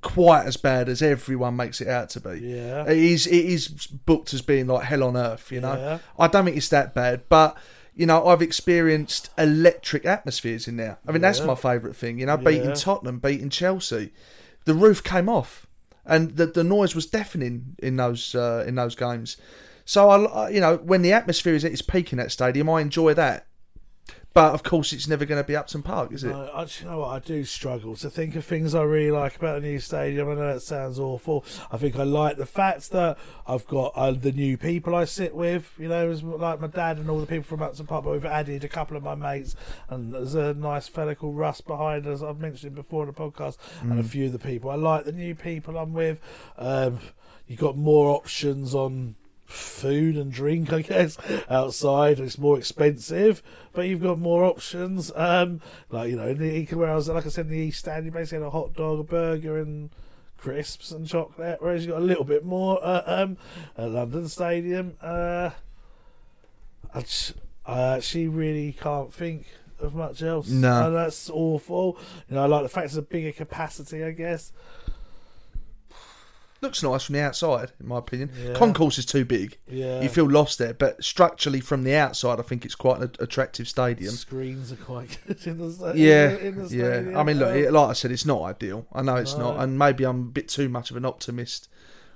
quite as bad as everyone makes it out to be. Yeah. It is it is booked as being like hell on earth, you know. Yeah. I don't think it's that bad, but you know, I've experienced electric atmospheres in there. I mean, that's my favourite thing. You know, beating Yeah. Tottenham, beating Chelsea, the roof came off, and the the noise was deafening in those uh, in those games. So I- you know, when the atmosphere is at its peak in that stadium, I enjoy that. But of course, it's never going to be Upton Park, is it? No, I, you know what? I do struggle to think of things I really like about the new stadium. I know it sounds awful. I think I like the fact that I've got uh, the new people I sit with. You know, like my dad and all the people from Upton Park. But we've added a couple of my mates, and there's a nice fella called Russ behind us. I've mentioned before in the podcast, and a Mm. few of the people. I like the new people I'm with. Um, you got more options on food and drink, I guess, outside. It's more expensive, but you've got more options. Um, like you know, in the where I was, like I said, in the East Stand, you basically had a hot dog, a burger, and crisps and chocolate. Whereas you got a little bit more uh, um, at London Stadium. Uh, I, j- I actually really can't think of much else. No. and that's awful. You know, I like the fact it's a bigger capacity, I guess. Looks nice from the outside, in my opinion. Yeah. Concourse is too big. Yeah. You feel lost there, but structurally from the outside, I think it's quite an attractive stadium. Screens are quite good in the, sta- Yeah, in the yeah. I mean, look, it- like I said, it's not ideal. I know it's not, and maybe I'm a bit too much of an optimist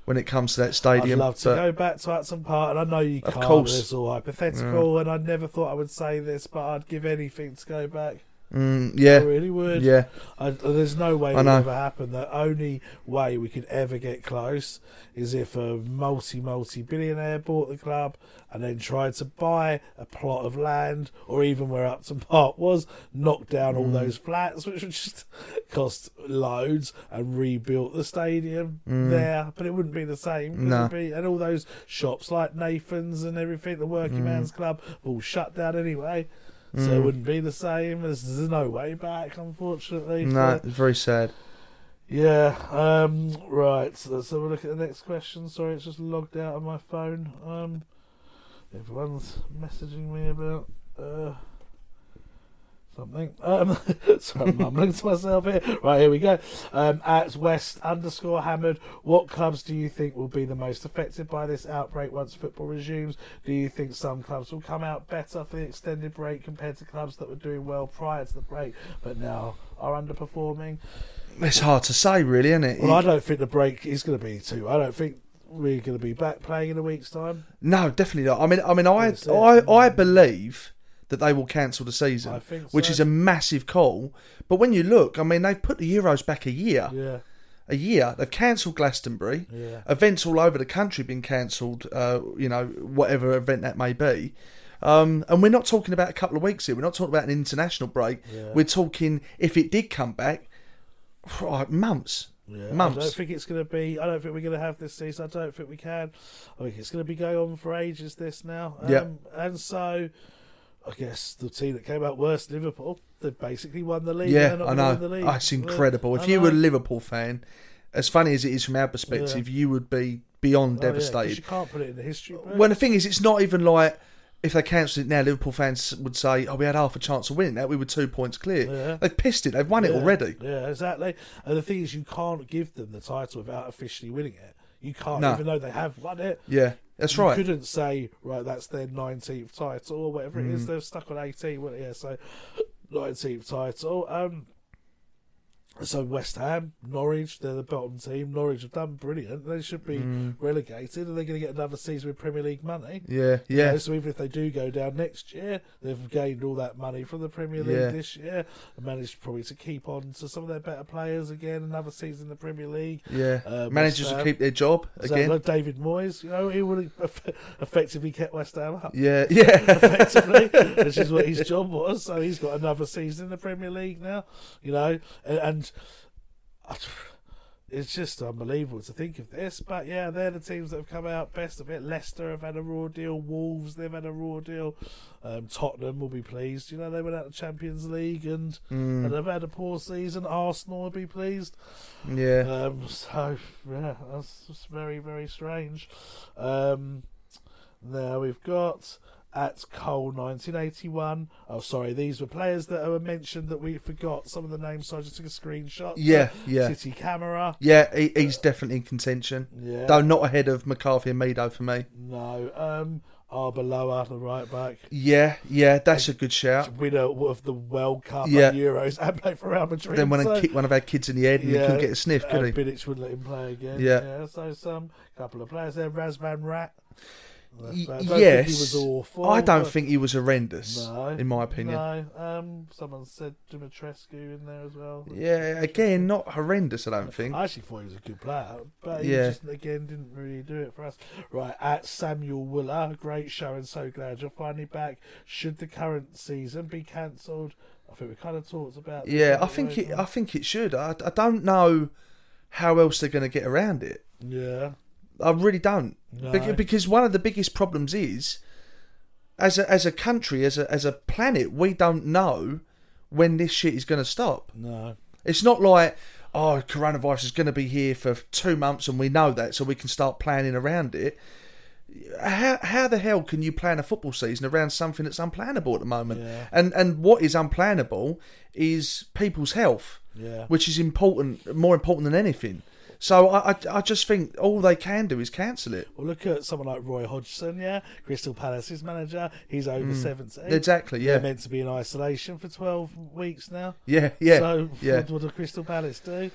when it comes to that stadium. I'd love to go back to Upton Park, and I know you Of can't. course. It's all hypothetical, and I never thought I would say this, but I'd give anything to go back. Mm, yeah, I really would. Yeah, I, there's no way it would ever happen. The only way we could ever get close is if a multi multi billionaire bought the club and then tried to buy a plot of land, or even where Upton Park was, knock down all Mm. those flats, which would just cost loads, and rebuilt the stadium Mm. there. But it wouldn't be the same. No. be- and all those shops like Nathan's and everything, the Working Mm. Man's Club, all shut down anyway. So Mm. it wouldn't be the same. There's, there's no way back, unfortunately. no, it's very sad. yeah. Um. Right. So let's have a look at the next question. Sorry, it's just logged out of my phone. Um. Everyone's messaging me about uh something. Um. sorry, I'm mumbling to myself here. Right. Here we go. Um. At West underscore Hammered. What clubs do you think will be the most affected by this outbreak once football resumes? Do you think some clubs will come out better for the extended break compared to clubs that were doing well prior to the break but now are underperforming? It's hard to say, really, isn't it? Well, I don't think the break is going to be too. I don't think we're going to be back playing in a week's time. No, definitely not. I mean, I mean, I. I, I believe that they will cancel the season, I think which is a massive call. But when you look, I mean, they've put the Euros back a year. Yeah. a year. They've cancelled Glastonbury. Yeah. Events all over the country been cancelled. Uh, you know, whatever event that may be. Um, and we're not talking about a couple of weeks here. We're not talking about an international break. Yeah. We're talking if it did come back, right, months. Yeah, I don't think it's going to be. I don't think we're going to have this season. I don't think we can. I think it's going to be going on for ages. This now, um, Yeah. And so, I guess the team that came out worst, Liverpool, they basically won the league. Yeah, I know. gonna win the league. It's incredible. I If you were a. Liverpool fan, as funny as it is from our perspective, you would be beyond Oh, yeah, devastated. you can't put it in the history. book. Well, the thing is, it's not even like if they cancelled it now, Liverpool fans would say, "Oh, we had half a chance of winning that. We were two points clear." Yeah. They've pissed it. They've won it already. Yeah, exactly. And the thing is, you can't give them the title without officially winning it. You can't, No. even though they have won it. Yeah, that's you right. couldn't say, right, that's their 19th title or whatever it is. Mm. They're stuck on 18. Well, yeah, so 19th title. Um, so West Ham, Norwich, they're the bottom team. Norwich have done brilliant. They should be Mm. relegated, and they're going to get another season with Premier League money. Yeah, You yeah. know, so even if they do go down next year, they've gained all that money from the Premier League Yeah. this year and managed probably to keep on to some of their better players again. Another season in the Premier League. Yeah, Uh, managers will keep their job again. like David Moyes, you know, he would have effectively kept West Ham up. Yeah, yeah. effectively, which is what his job was. So he's got another season in the Premier League now, you know, and, and it's just unbelievable to think of this. But yeah, they're the teams that have come out best of it. Leicester have had a raw deal. Wolves they've had a raw deal. Um, Tottenham will be pleased. You know they went out of the Champions League and Mm. and they've had a poor season. Arsenal will be pleased. Yeah. Um, so yeah, that's just very very strange. Um, now we've got at Cole 1981. Oh, sorry, these were players that were mentioned that we forgot some of the names, so I just took a screenshot. Yeah, yeah. City Camera. Yeah, he, he's definitely in contention. Yeah. Though not ahead of McCarthy and Mido for me. No. Um, Arbeloa, the right back. Yeah, yeah, that's a good shout. Winner of the World Cup Yeah. and Euros and played for Real Madrid. Then when so- I kick one of our kids in the head and he couldn't get a sniff, could and he? Bilic wouldn't let him play again. Yeah. so some couple of players there. Razvan Rat. Y- I don't think yes, he was awful. I don't but- think he was horrendous, No, in my opinion. No, um, someone said Dumitrescu in there as well. Yeah, again, not horrendous. I don't think. I actually thought he was a good player, but he Yeah. just again didn't really do it for us. Right, at Samuel Wooler, great show and so glad you're finally back. Should the current season be cancelled? I think we kind of talked about. Yeah, I think it. I think it should. I, I don't know how else they're going to get around it. Yeah. I really don't. No. Bec- Because one of the biggest problems is, as a as a country, as a as a planet, we don't know when this shit is going to stop. No. It's not like oh, coronavirus is going to be here for two months and we know that, so we can start planning around it. How how the hell can you plan a football season around something that's unplannable at the moment? Yeah. And and what is unplannable is people's health, Yeah. which is important, more important than anything. So I, I I just think all they can do is cancel it. Well, look at someone like Roy Hodgson, yeah, Crystal Palace's manager. He's over Mm. 70. Exactly, yeah. They're meant to be in isolation for 12 weeks now. Yeah, yeah, So, yeah. what, does Crystal Palace do?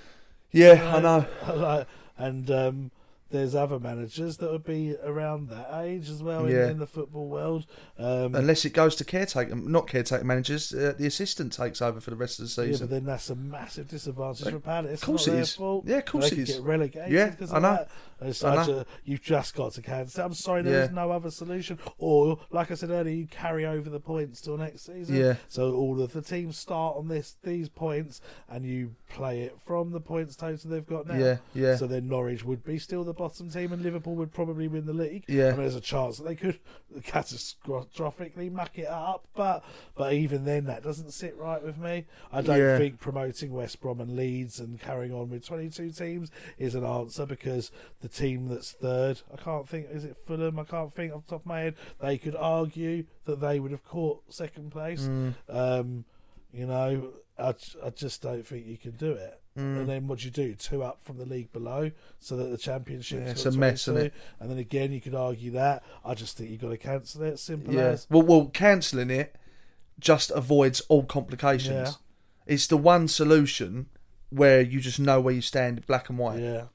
Yeah, I know. Like, and um, there's other managers that would be around that age as well in, Yeah. in the football world. Um, Unless it goes to caretaker, not caretaker managers, uh, the assistant takes over for the rest of the season. yeah, season. but then that's a massive disadvantage for Palace. It's course not it their is. fault. Yeah, of course they it could is. Get relegated Yeah, because I of know. that. It's I such know. you've just got to cancel. I'm sorry, there Yeah. is no other solution. Or, like I said earlier, you carry over the points till next season. Yeah. So all of the teams start on this these points, and you play it from the points total they've got now. Yeah, yeah. So then Norwich would be still the bottom team, and Liverpool would probably win the league. Yeah. I mean, there's a chance that they could catastrophically muck it up, but but even then, that doesn't sit right with me. I don't Yeah. think promoting West Brom and Leeds and carrying on with 22 teams is an answer because the team that's third, I can't think, is it Fulham? I can't think off the top of my head. They could argue that they would have caught second place. Mm. Um, you know, I, I just don't think you can do it. Mm. And then what do you do? Two up from the league below, so that the championship. Yeah, it's a mess, isn't it? And then again, you could argue that. I just think you've got to cancel it. Simple Yeah. as. Well, well, cancelling it just avoids all complications. Yeah. It's the one solution where you just know where you stand, black and white. Yeah.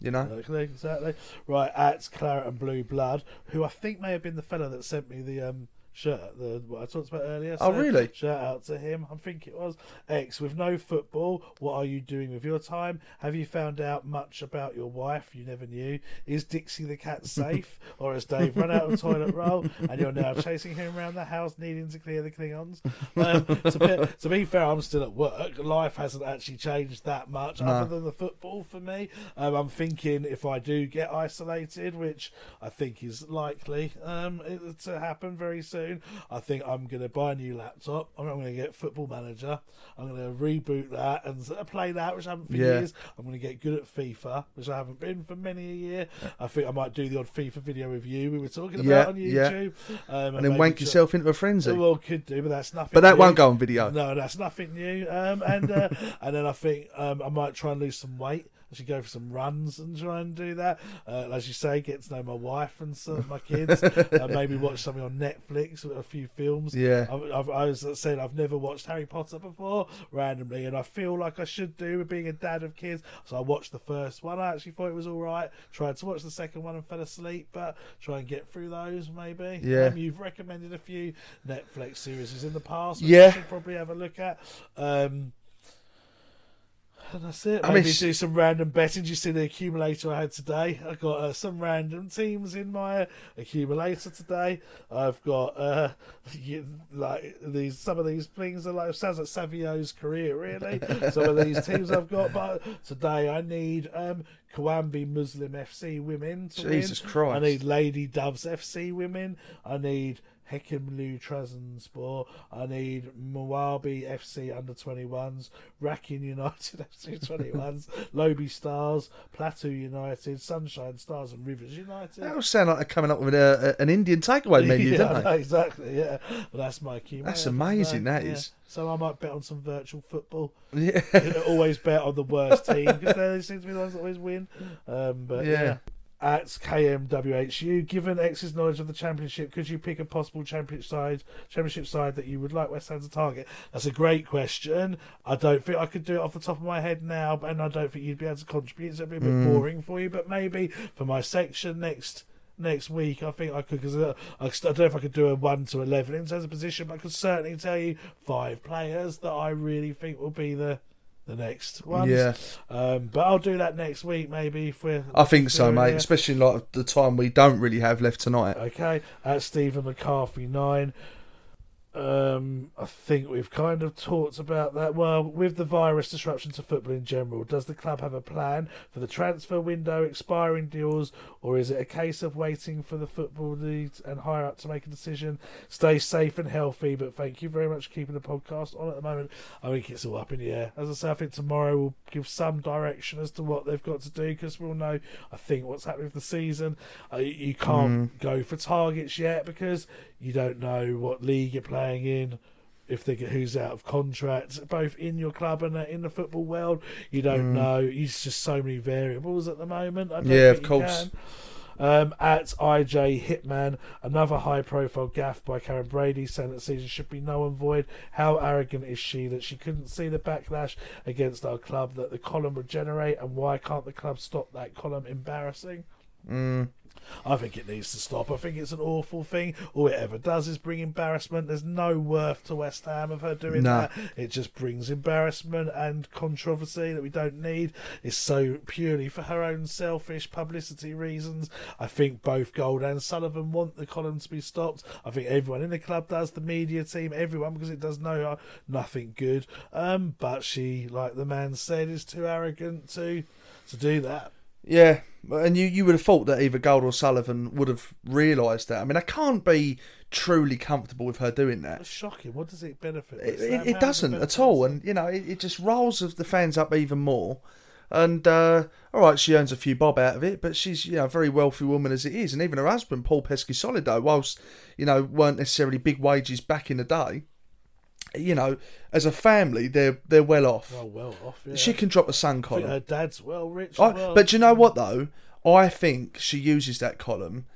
You know. Exactly, exactly. Right, at Claret and Blue Blood, who I think may have been the fella that sent me the um, shirt, the what I talked about earlier. Oh, really? Shout out to him. I think it was Ex. With no football, what are you doing with your time? Have you found out much about your wife you never knew? Is Dixie the cat safe, or has Dave run out of toilet roll and you're now chasing him around the house, needing to clear the Klingons? Um, to, be, to be fair, I'm still at work. Life hasn't actually changed that much, No. other than the football for me. Um, I'm thinking if I do get isolated, which I think is likely um, it, to happen very soon, I think I'm going to buy a new laptop. I'm going to get Football Manager. I'm going to reboot that and play that, which I haven't for Yeah. years. I'm going to get good at FIFA, which I haven't been for many a year. I think I might do the odd FIFA video review we were talking about Yeah, on yeah. YouTube. Um, And then maybe wank yourself into a frenzy. Well, could do, but that's nothing. But that new. won't go on video. No, that's nothing new. Um, and uh, and then I think um, I might try and lose some weight. I should go for some runs and try and do that. Uh, as you say, get to know my wife and some, of my kids. uh, maybe watch something on Netflix, a few films. Yeah. I've, I've, I was saying I've never watched Harry Potter before randomly, and I feel like I should do with being a dad of kids. So I watched the first one. I actually thought it was all right. Tried to watch the second one and fell asleep, but try and get through those maybe. Yeah. Um, you've recommended a few Netflix series in the past. Which Yeah. I should probably have a look at. Um, and that's it. I Maybe mean, s- do some random betting. Did you see the accumulator I had today? I got uh, some random teams in my accumulator today. I've got uh, you, like these. Some of these things are like sounds like Savio's career, really. some of these teams I've got, but today I need um, Kawambi Muslim FC women. To Jesus win. Christ. I need Lady Doves FC women. I need Hekimlu Trabzonspor. I need Mwabi FC under 21s, Racking United FC 21s, Lobi Stars, Plateau United, Sunshine Stars, and Rivers United. That all sound like they're coming up with a, a- an Indian takeaway menu, yeah, don't they? exactly. Yeah, but that's my key. That's amazing, that yeah. is. So I might bet on some virtual football. Yeah. always bet on the worst team because they seem to be the ones that always win. Um, but Yeah. yeah. At KMWHU, given Ex's knowledge of the championship, could you pick a possible championship side, championship side that you would like West Ham to target? That's a great question. I don't think I could do it off the top of my head now, and I don't think you'd be able to contribute. So it'd be a bit Mm. boring for you. But maybe for my section next next week, I think I could because uh, I, I don't know if I could do a one to eleven in terms of position, but I could certainly tell you five players that I really think will be the the next ones. Yeah. Um, but I'll do that next week, maybe if we're. I think so, mate. Especially like the time we don't really have left tonight. Okay, at Stephen McCarthy nine. Um, I think we've kind of talked about that. Well, with the virus disruption to football in general, does the club have a plan for the transfer window, expiring deals, or is it a case of waiting for the football leagues and higher up to make a decision? Stay safe and healthy, but thank you very much for keeping the podcast on at the moment. I think it's all up in the air. As I say, I think tomorrow will give some direction as to what they've got to do because we'll know, I think, what's happening with the season. Uh, you can't go for targets yet because you don't know what league you're playing in. If they get who's out of contract, both in your club and in the football world, you don't Mm. know. It's just so many variables at the moment. Yeah, of course. Um, at IJ Hitman, another high profile gaff by Karren Brady saying that season should be null and void. How arrogant is she that she couldn't see the backlash against our club that the column would generate, and why can't the club stop that column embarrassing? Mm. I think it needs to stop. I think it's an awful thing. All it ever does is bring embarrassment. There's no worth to West Ham of her doing that. It just brings embarrassment and controversy that we don't need. It's so purely for her own selfish publicity reasons. I think both Gold and Sullivan want the column to be stopped. I think everyone in the club does, the media team, everyone, because it does no nothing good. Um, but she, like the man said, is too arrogant to to do that. Yeah, and you, you would have thought that either Gold or Sullivan would have realised that. I mean, I can't be truly comfortable with her doing that. It's shocking. What does it benefit? It, it, it does doesn't at all, and you know, it, it just riles of the fans up even more. And uh, all right, she earns a few bob out of it, but she's you know a very wealthy woman as it is, and even her husband Paul Peschisolido, whilst you know weren't necessarily big wages back in the day, you know, as a family they're they're well off. Oh, well off. Yeah. She can drop a sun column. her dad's well rich. I- well. But do you know what though? I think she uses that column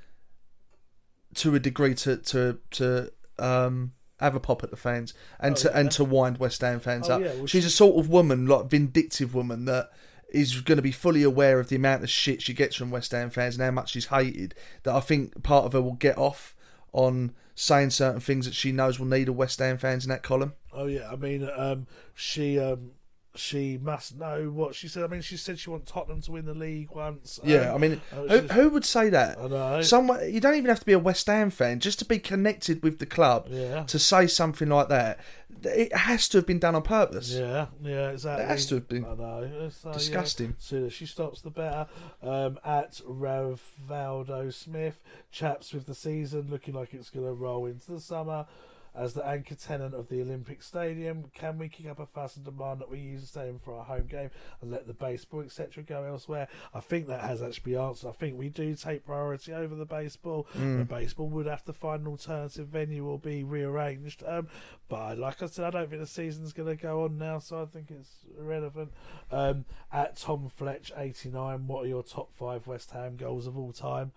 to a degree to to to um have a pop at the fans and Oh, to yeah. and to wind West Ham fans Oh, up. yeah, well, She's she- a sort of woman, like vindictive woman that is going to be fully aware of the amount of shit she gets from West Ham fans and how much she's hated. That I think part of her will get off on saying certain things that she knows will need a West Ham fans in that column? Oh yeah, I mean, um, she um, she must know what she said. I mean, she said she wants Tottenham to win the league once. Yeah, Um, I mean, uh, who, she's- who would say that? I know. Someone you don't even have to be a West Ham fan just to be connected with the club. Yeah. To say something like that, it has to have been done on purpose. Yeah, yeah, exactly. That has to have been I know. So, disgusting. Yeah, sooner she stops, the better. Um, at Ravaldo Smith, chaps with the season looking like it's going to roll into the summer. As the anchor tenant of the Olympic Stadium, can we kick up a fuss and demand that we use the stadium for our home game and let the baseball, etc., go elsewhere? I think that has actually been answered. I think we do take priority over the baseball. Mm. The baseball would have to find an alternative venue or be rearranged. Um, but like I said, I don't think the season's going to go on now, so I think it's irrelevant. Um, at Tom Fletch eighty nine, what are your top five West Ham goals of all time?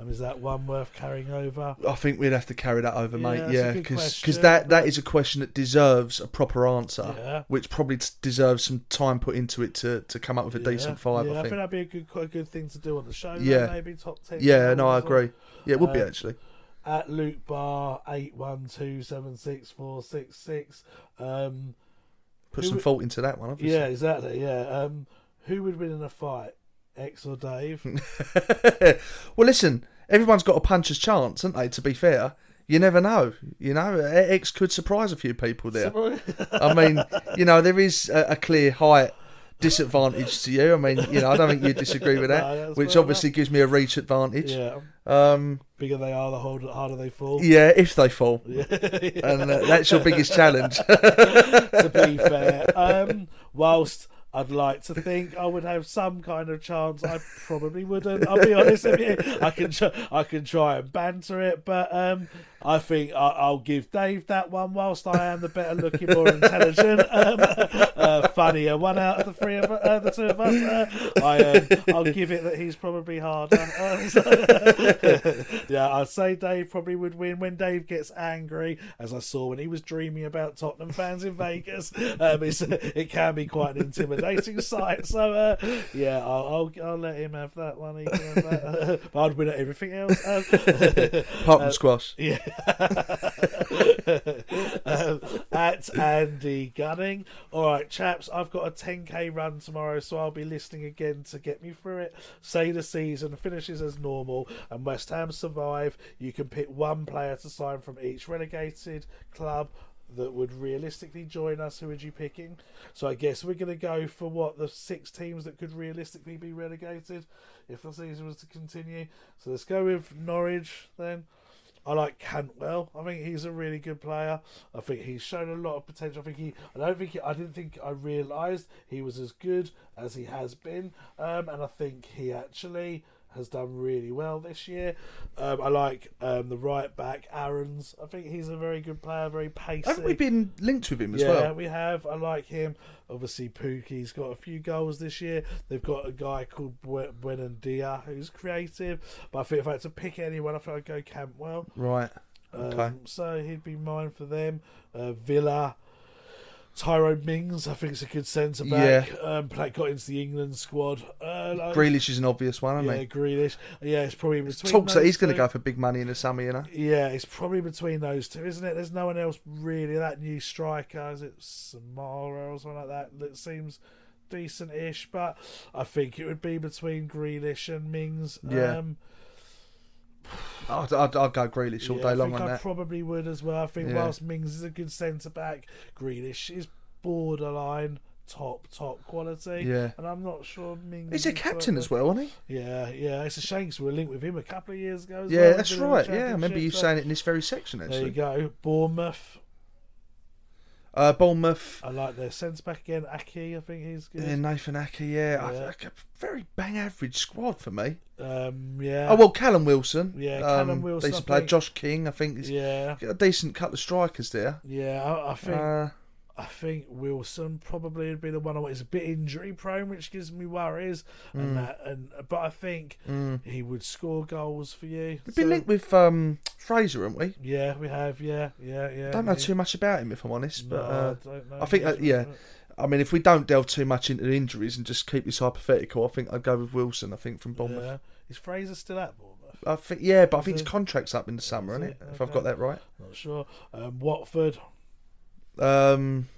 Um, is that one worth carrying over? I think we'd have to carry that over, Yeah, mate. Yeah, because that that is a question that deserves a proper answer, Yeah. which probably deserves some time put into it to, to come up with a Yeah, decent five. Yeah, I think. that'd be a good, a good thing to do on the show. though, Yeah. maybe top ten. Yeah, no, I or- agree. Yeah, it would be Uh, actually. At Luke Bar eight one two seven six four six six. Um, Put some would- thought into that one. Obviously. Yeah, exactly. Yeah. Um, who would win in a fight, Ex or Dave? well, listen, everyone's got a puncher's chance, haven't they? To be fair, you never know. You know, Ex could surprise a few people there. I mean, you know, there is a, a clear height disadvantage to you. I mean, you know, I don't think you disagree with that, No, which obviously gives me a reach advantage. Yeah. Um, Bigger they are, the harder, harder they fall. yeah, if they fall, Yeah. and uh, that's your biggest challenge. to be fair, um, whilst I'd like to think I would have some kind of chance, I probably wouldn't. I'll be honest with you. I can try, I can try and banter it, but um, I think I, I'll give Dave that one. Whilst I am the better looking, more intelligent, um, uh, funnier one out of the three of uh, the two of us, uh, I um, I'll give it that he's probably harder. Um, so- yeah, I'd say Dave probably would win when Dave gets angry, as I saw when he was dreaming about Tottenham fans in Vegas. Um, it can be quite an intimidating sight. So uh, yeah, I'll, I'll I'll let him have that one. He can have that. but I'd win at everything else. Um, Apart from uh, squash. Yeah. um, at Andy Gunning. All right, chaps, I've got a 10k run tomorrow, so I'll be listening again to get me through it. Say the season finishes as normal and West Ham survive. You can pick one player to sign from each relegated club that would realistically join us. Who would you picking? So I guess we're going to go for what the six teams that could realistically be relegated if the season was to continue. So let's go with Norwich then. I like Cantwell. I think he's a really good player. I think he's shown a lot of potential. I think he. I don't think. He, I didn't think I realised he was as good as he has been. Um, and I think he actually has done really well this year. Um, I like um, the right back Aarons. I think he's a very good player. Very pacey. Haven't we been linked with him as yeah, well? Yeah, we have. I like him. Obviously, Pukki's got a few goals this year. They've got a guy called Bu- Buendía who's creative. But I think if I had to pick anyone, I think I'd go Cantwell. Right. Okay. Um, so he'd be mine for them. Uh, Villa. Tyrone Mings, I think, it's a good centre back. Um, play, got into the England squad. Uh, like, Grealish is an obvious one, isn't yeah, he? Grealish. Yeah, it's probably between. Talks that he's going to go for big money in the summer, you know. Yeah, it's probably between those two, isn't it? There's no one else really. That new striker, is it Samatta or something like that? That seems decent-ish, but I think it would be between Grealish and Mings. Yeah. Um, I'd, I'd, I'd go Grealish all yeah, day I long think on I that. probably would as well. I think Yeah. whilst Mings is a good centre back, Grealish is borderline top top quality. Yeah. and I'm not sure Mings. He's a captain as well, isn't he? Yeah, yeah. It's a shame 'cause we were linked with him a couple of years ago. As Yeah, well, that's right. Yeah, I remember you so- saying it in this very section, There you actually. go. Bournemouth. Uh, Bournemouth. I like their sense back again, Aké. I think he's good. Yeah, Nathan Aké, yeah. Yeah. I- a very bang average squad for me. Um, yeah. Oh, well, Callum Wilson. Yeah, um, Callum Wilson, Decent player. Josh King, I think. Is, Yeah. A decent couple of strikers there. Yeah, I, I think Uh, I think Wilson probably would be the one. I. He's a bit injury prone, which gives me worries. Mm. And that, and but I think Mm. he would score goals for you. We've been linked with um, Fraser, haven't we? Yeah, we have. Yeah, yeah, yeah. don't know yeah. too much about him, if I'm honest. But No, I uh, know I think, uh, yeah. I mean, if we don't delve too much into injuries and just keep this hypothetical, I think I'd go with Wilson. I think from Bournemouth. Yeah. Is Fraser still at Bournemouth? I think yeah, but I think his contract's up in the summer, isn't it? it? If I've got that right. Not sure. Um, Watford. Um,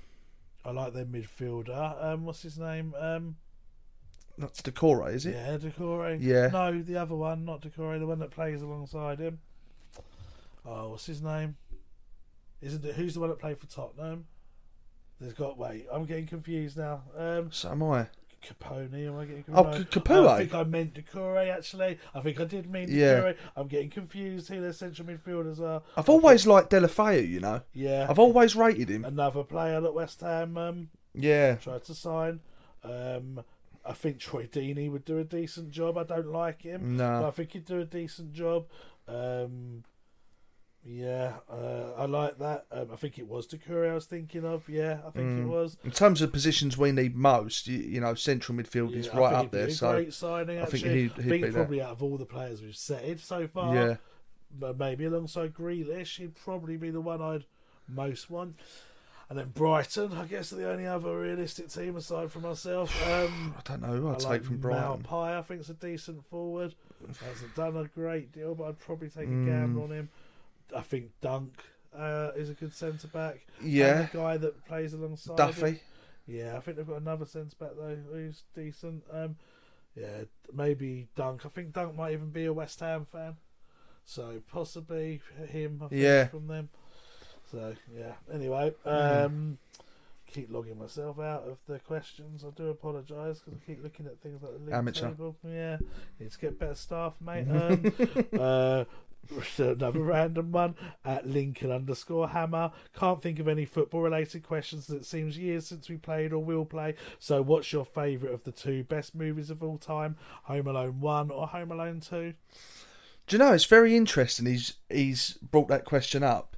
I like their midfielder. Um, what's his name? Um, that's Doucouré, is it? yeah, Doucouré. Yeah. No, the other one, not Doucouré. The one that plays alongside him. Oh, what's his name? Isn't it? Who's the one that played for Tottenham? There's got. Wait, I'm getting confused now. Um, So am I. Capoue. Am I getting Oh, confused? C- Caputo. I think I meant Doucouré. Actually, I think I did mean Yeah. Doucouré. I'm getting confused who their central midfielders are. I've always liked Deulofeu, you know. Yeah. I've always rated him. Another player that West Ham um, Yeah. tried to sign. Um, I think Troy Deeney would do a decent job. I don't like him, No. but I think he'd do a decent job. Um, yeah, uh, I like that. Um, I think it was Doucouré I was thinking of. Yeah, I think it Mm. was. In terms of positions we need most, you, you know, central midfield is Yeah, I right up there. a So great signing. I Actually. think he'd, he'd think be that. probably out of all the players we've said so far, Yeah. but maybe alongside Grealish, he'd probably be the one I'd most want. And then Brighton, I guess, are the only other realistic team aside from myself. Um, I don't know who I'd I take like from Brighton. Maupay, I think think's a decent forward. Hasn't done a great deal, but I'd probably take a Mm. gamble on him. I think Dunk uh, is a good centre back. Yeah. and the guy that plays alongside Duffy. him. Yeah, I think they've got another centre back though who's decent. Um, yeah, maybe Dunk. I think Dunk might even be a West Ham fan, so possibly him. Think, Yeah. from them. So yeah. Anyway, Mhm. um, keep logging myself out of the questions. I do apologise because I keep looking at things like the league Amateur. table. Yeah, need to get better staff, mate. Um, uh, another random one at Lincoln underscore Hammer. Can't think of any football related questions. It seems years since we played or will play. So, what's your favourite of the two best movies of all time? Home Alone One or Home Alone Two? Do you know it's very interesting? He's he's brought that question up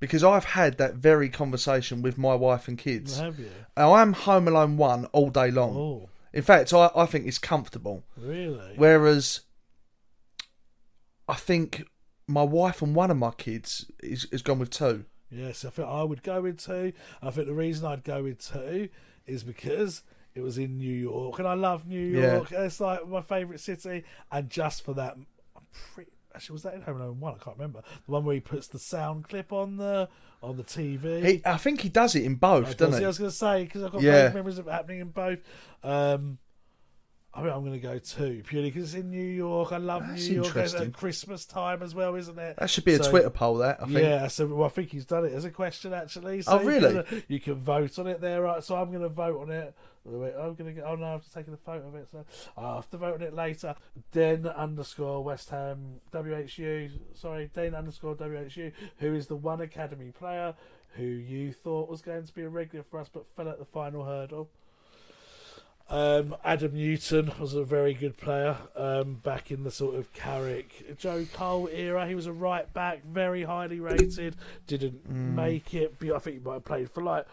because I've had that very conversation with my wife and kids. Have you? I am Home Alone one all day long. Oh. In fact, I, I think it's comfortable. Really? Whereas I think my wife and one of my kids is has gone with two. Yes, I think I would go with two. I think the reason I'd go with two is because it was in New York, and I love New Yeah. York. It's like my favourite city, and just for that, I'm pretty. Actually, was that in Home Alone One? I can't remember. The one where he puts the sound clip on the on the TV. He, I think he does it in both, I doesn't he? I was going to say because I've got Yeah. memories of it happening in both. Um, I mean, I'm going to go two purely because it's in New York. I love That's New York at Christmas time as well, isn't it? That should be a So- Twitter poll. That I think. Yeah, so well, I think he's done it as a question actually. So Oh, you really? can, uh, you can vote on it there, right? So I'm going to vote on it. I'm going to get. Oh no, I've just taken a photo of it, so I'll have to vote on it later. Den underscore West Ham WHU. Sorry, Den underscore WHU. Who is the one academy player who you thought was going to be a regular for us, but fell at the final hurdle? Um, Adam Newton was a very good player um, back in the sort of Carrick, Joe Cole era. He was a right back, very highly rated. Didn't make it. but I think he might have played for like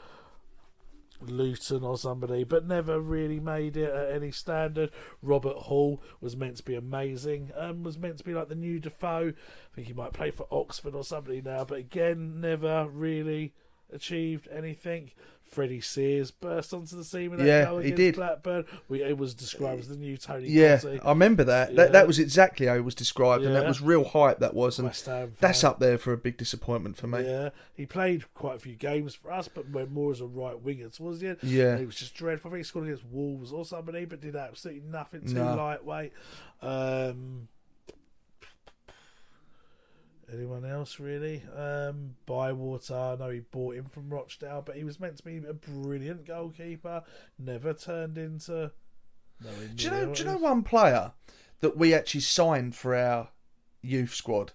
Luton or somebody, but never really made it at any standard. Robert Hall was meant to be amazing. Um, was meant to be like the new Defoe. I think he might play for Oxford or somebody now, but again, never really achieved anything. Freddie Sears burst onto the scene with that Yeah, goal he against did. Blackburn. We, it was described as the new Tony Yeah. I remember that. Yeah. That that was exactly how it was described, and that was real hype. That was, and that's up there for a big disappointment for me. Yeah, he played quite a few games for us, but went more as a right winger towards the end. Yeah. he was just dreadful. I think he scored against Wolves or somebody, but did absolutely nothing too No. lightweight. Um, anyone else really? Um, Bywater, I know he bought him from Rochdale, but he was meant to be a brilliant goalkeeper. Never turned into. nowhere Do you know? Do you know one player that we actually signed for our youth squad?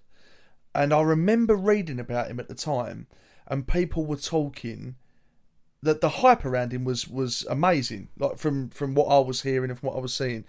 And I remember reading about him at the time, and people were talking that the hype around him was was amazing. Like from from what I was hearing and from what I was seeing.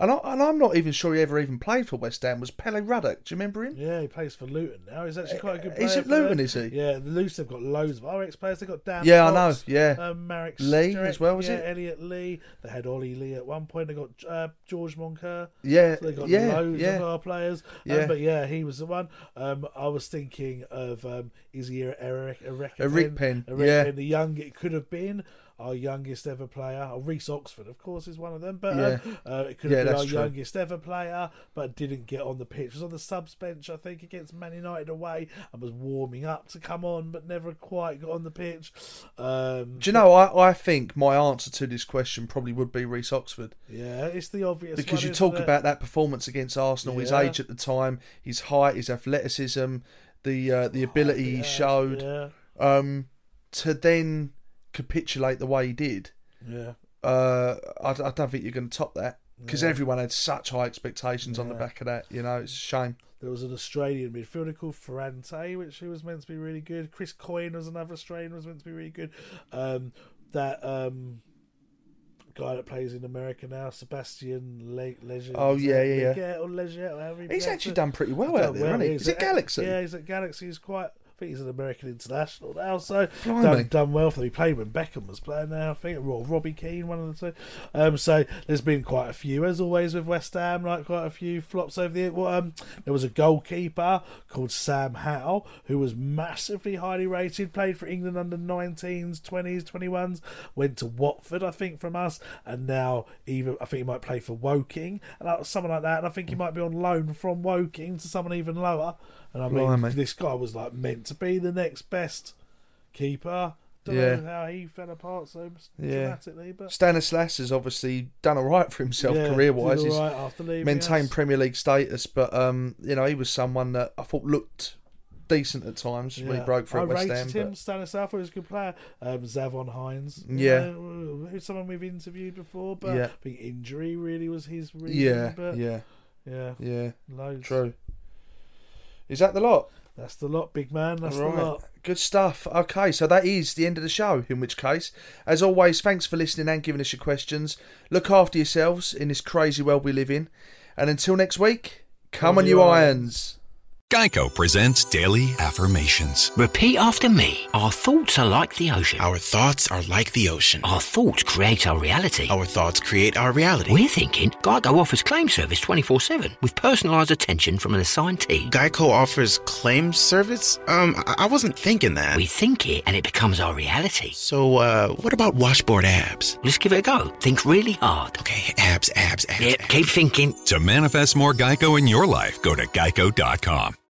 And, I, and I'm not even sure he ever even played for West Ham. Was Pelly Ruddock? Do you remember him? Yeah, he plays for Luton now. He's actually quite a good. Is player it for Luton, them. is he? Yeah, the Luton have got loads of RX players. They've got Dan. Yeah, I know, yeah. um, Marek Lee Strick, as well, was yeah, it? Elliot Lee. They had Ollie Lee at one point. They got uh, George Moncur. Yeah, so they got yeah, loads yeah. of our players. Um, Yeah. but yeah, he was the one. Um, I was thinking of um, is he Eric Eric Eric Penn, yeah. the young it could have been. Our youngest ever player. Oh, Reece Oxford, of course, is one of them. But Yeah. uh, it could Yeah, have been our true. youngest ever player, but didn't get on the pitch. Was on the subs bench, I think, against Man United away, and was warming up to come on, but never quite got on the pitch. Um, Do you know? I, I think my answer to this question probably would be Reece Oxford. Yeah, it's the obvious because one, you talk it? about that performance against Arsenal, his age at the time, his height, his athleticism, the uh, the ability he showed, yeah. um, to then capitulate the way he did. Yeah. Uh, I, I don't think you're going to top that because Yeah. everyone had such high expectations on the back of that. You know, it's a shame. There was an Australian midfielder called Ferrante, which he was meant to be really good. Chris Coyne was another Australian, was meant to be really good. Um, that um, guy that plays in America now, Sebastian Le- Leger. Oh, yeah, yeah, yeah. Leger or Leger, or however He's actually it. done pretty well Done out there, hasn't he? He's Is it at- Galaxy? Yeah, he's at Galaxy. He's quite. Think he's an American international now, so Blimey. done, done well for them. He played when Beckham was playing there, I think, or Robbie Keane, one of the two. Um, so there's been quite a few, as always with West Ham, like quite a few flops over the. Well, um, there was a goalkeeper called Sam Howe who was massively highly rated, played for England under 19s, 20s, 21s, went to Watford, I think, from us, and now even I think he might play for Woking and uh, someone like that. And I think he might be on loan from Woking to someone even lower. And I mean, Blimey. this guy was like meant to be the next best keeper. Don't Yeah. know how he fell apart so Yeah. dramatically, but Stanislas has obviously done all right for himself Yeah, career wise. He's right after leaving maintained us. Premier League status, but um, you know he was someone that I thought looked decent at times when he broke through I at West rated Ham. him. but- Stanislav was a good player. Um, Zavon Hines, Yeah. uh, who's someone we've interviewed before, but Yeah. I think injury really was his reason. Yeah, but yeah, yeah, yeah. loads. True. Is that the lot? That's the lot, big man. That's All the lot. Good stuff. Okay, so that is the end of the show. In which case, as always, thanks for listening and giving us your questions. Look after yourselves in this crazy world we live in. And until next week, come on, you irons. Geico presents Daily Affirmations. Repeat after me. Our thoughts are like the ocean. Our thoughts are like the ocean. Our thoughts create our reality. Our thoughts create our reality. We're thinking Geico offers claim service 24 7 with personalised attention from an assigned team. Geico offers claim service? Um, I I wasn't thinking that. We think it and it becomes our reality. So, uh, what about washboard abs? Let's give it a go. Think really hard. Okay, abs, abs, abs. Yep, keep thinking. To manifest more Geico in your life, go to geico.com.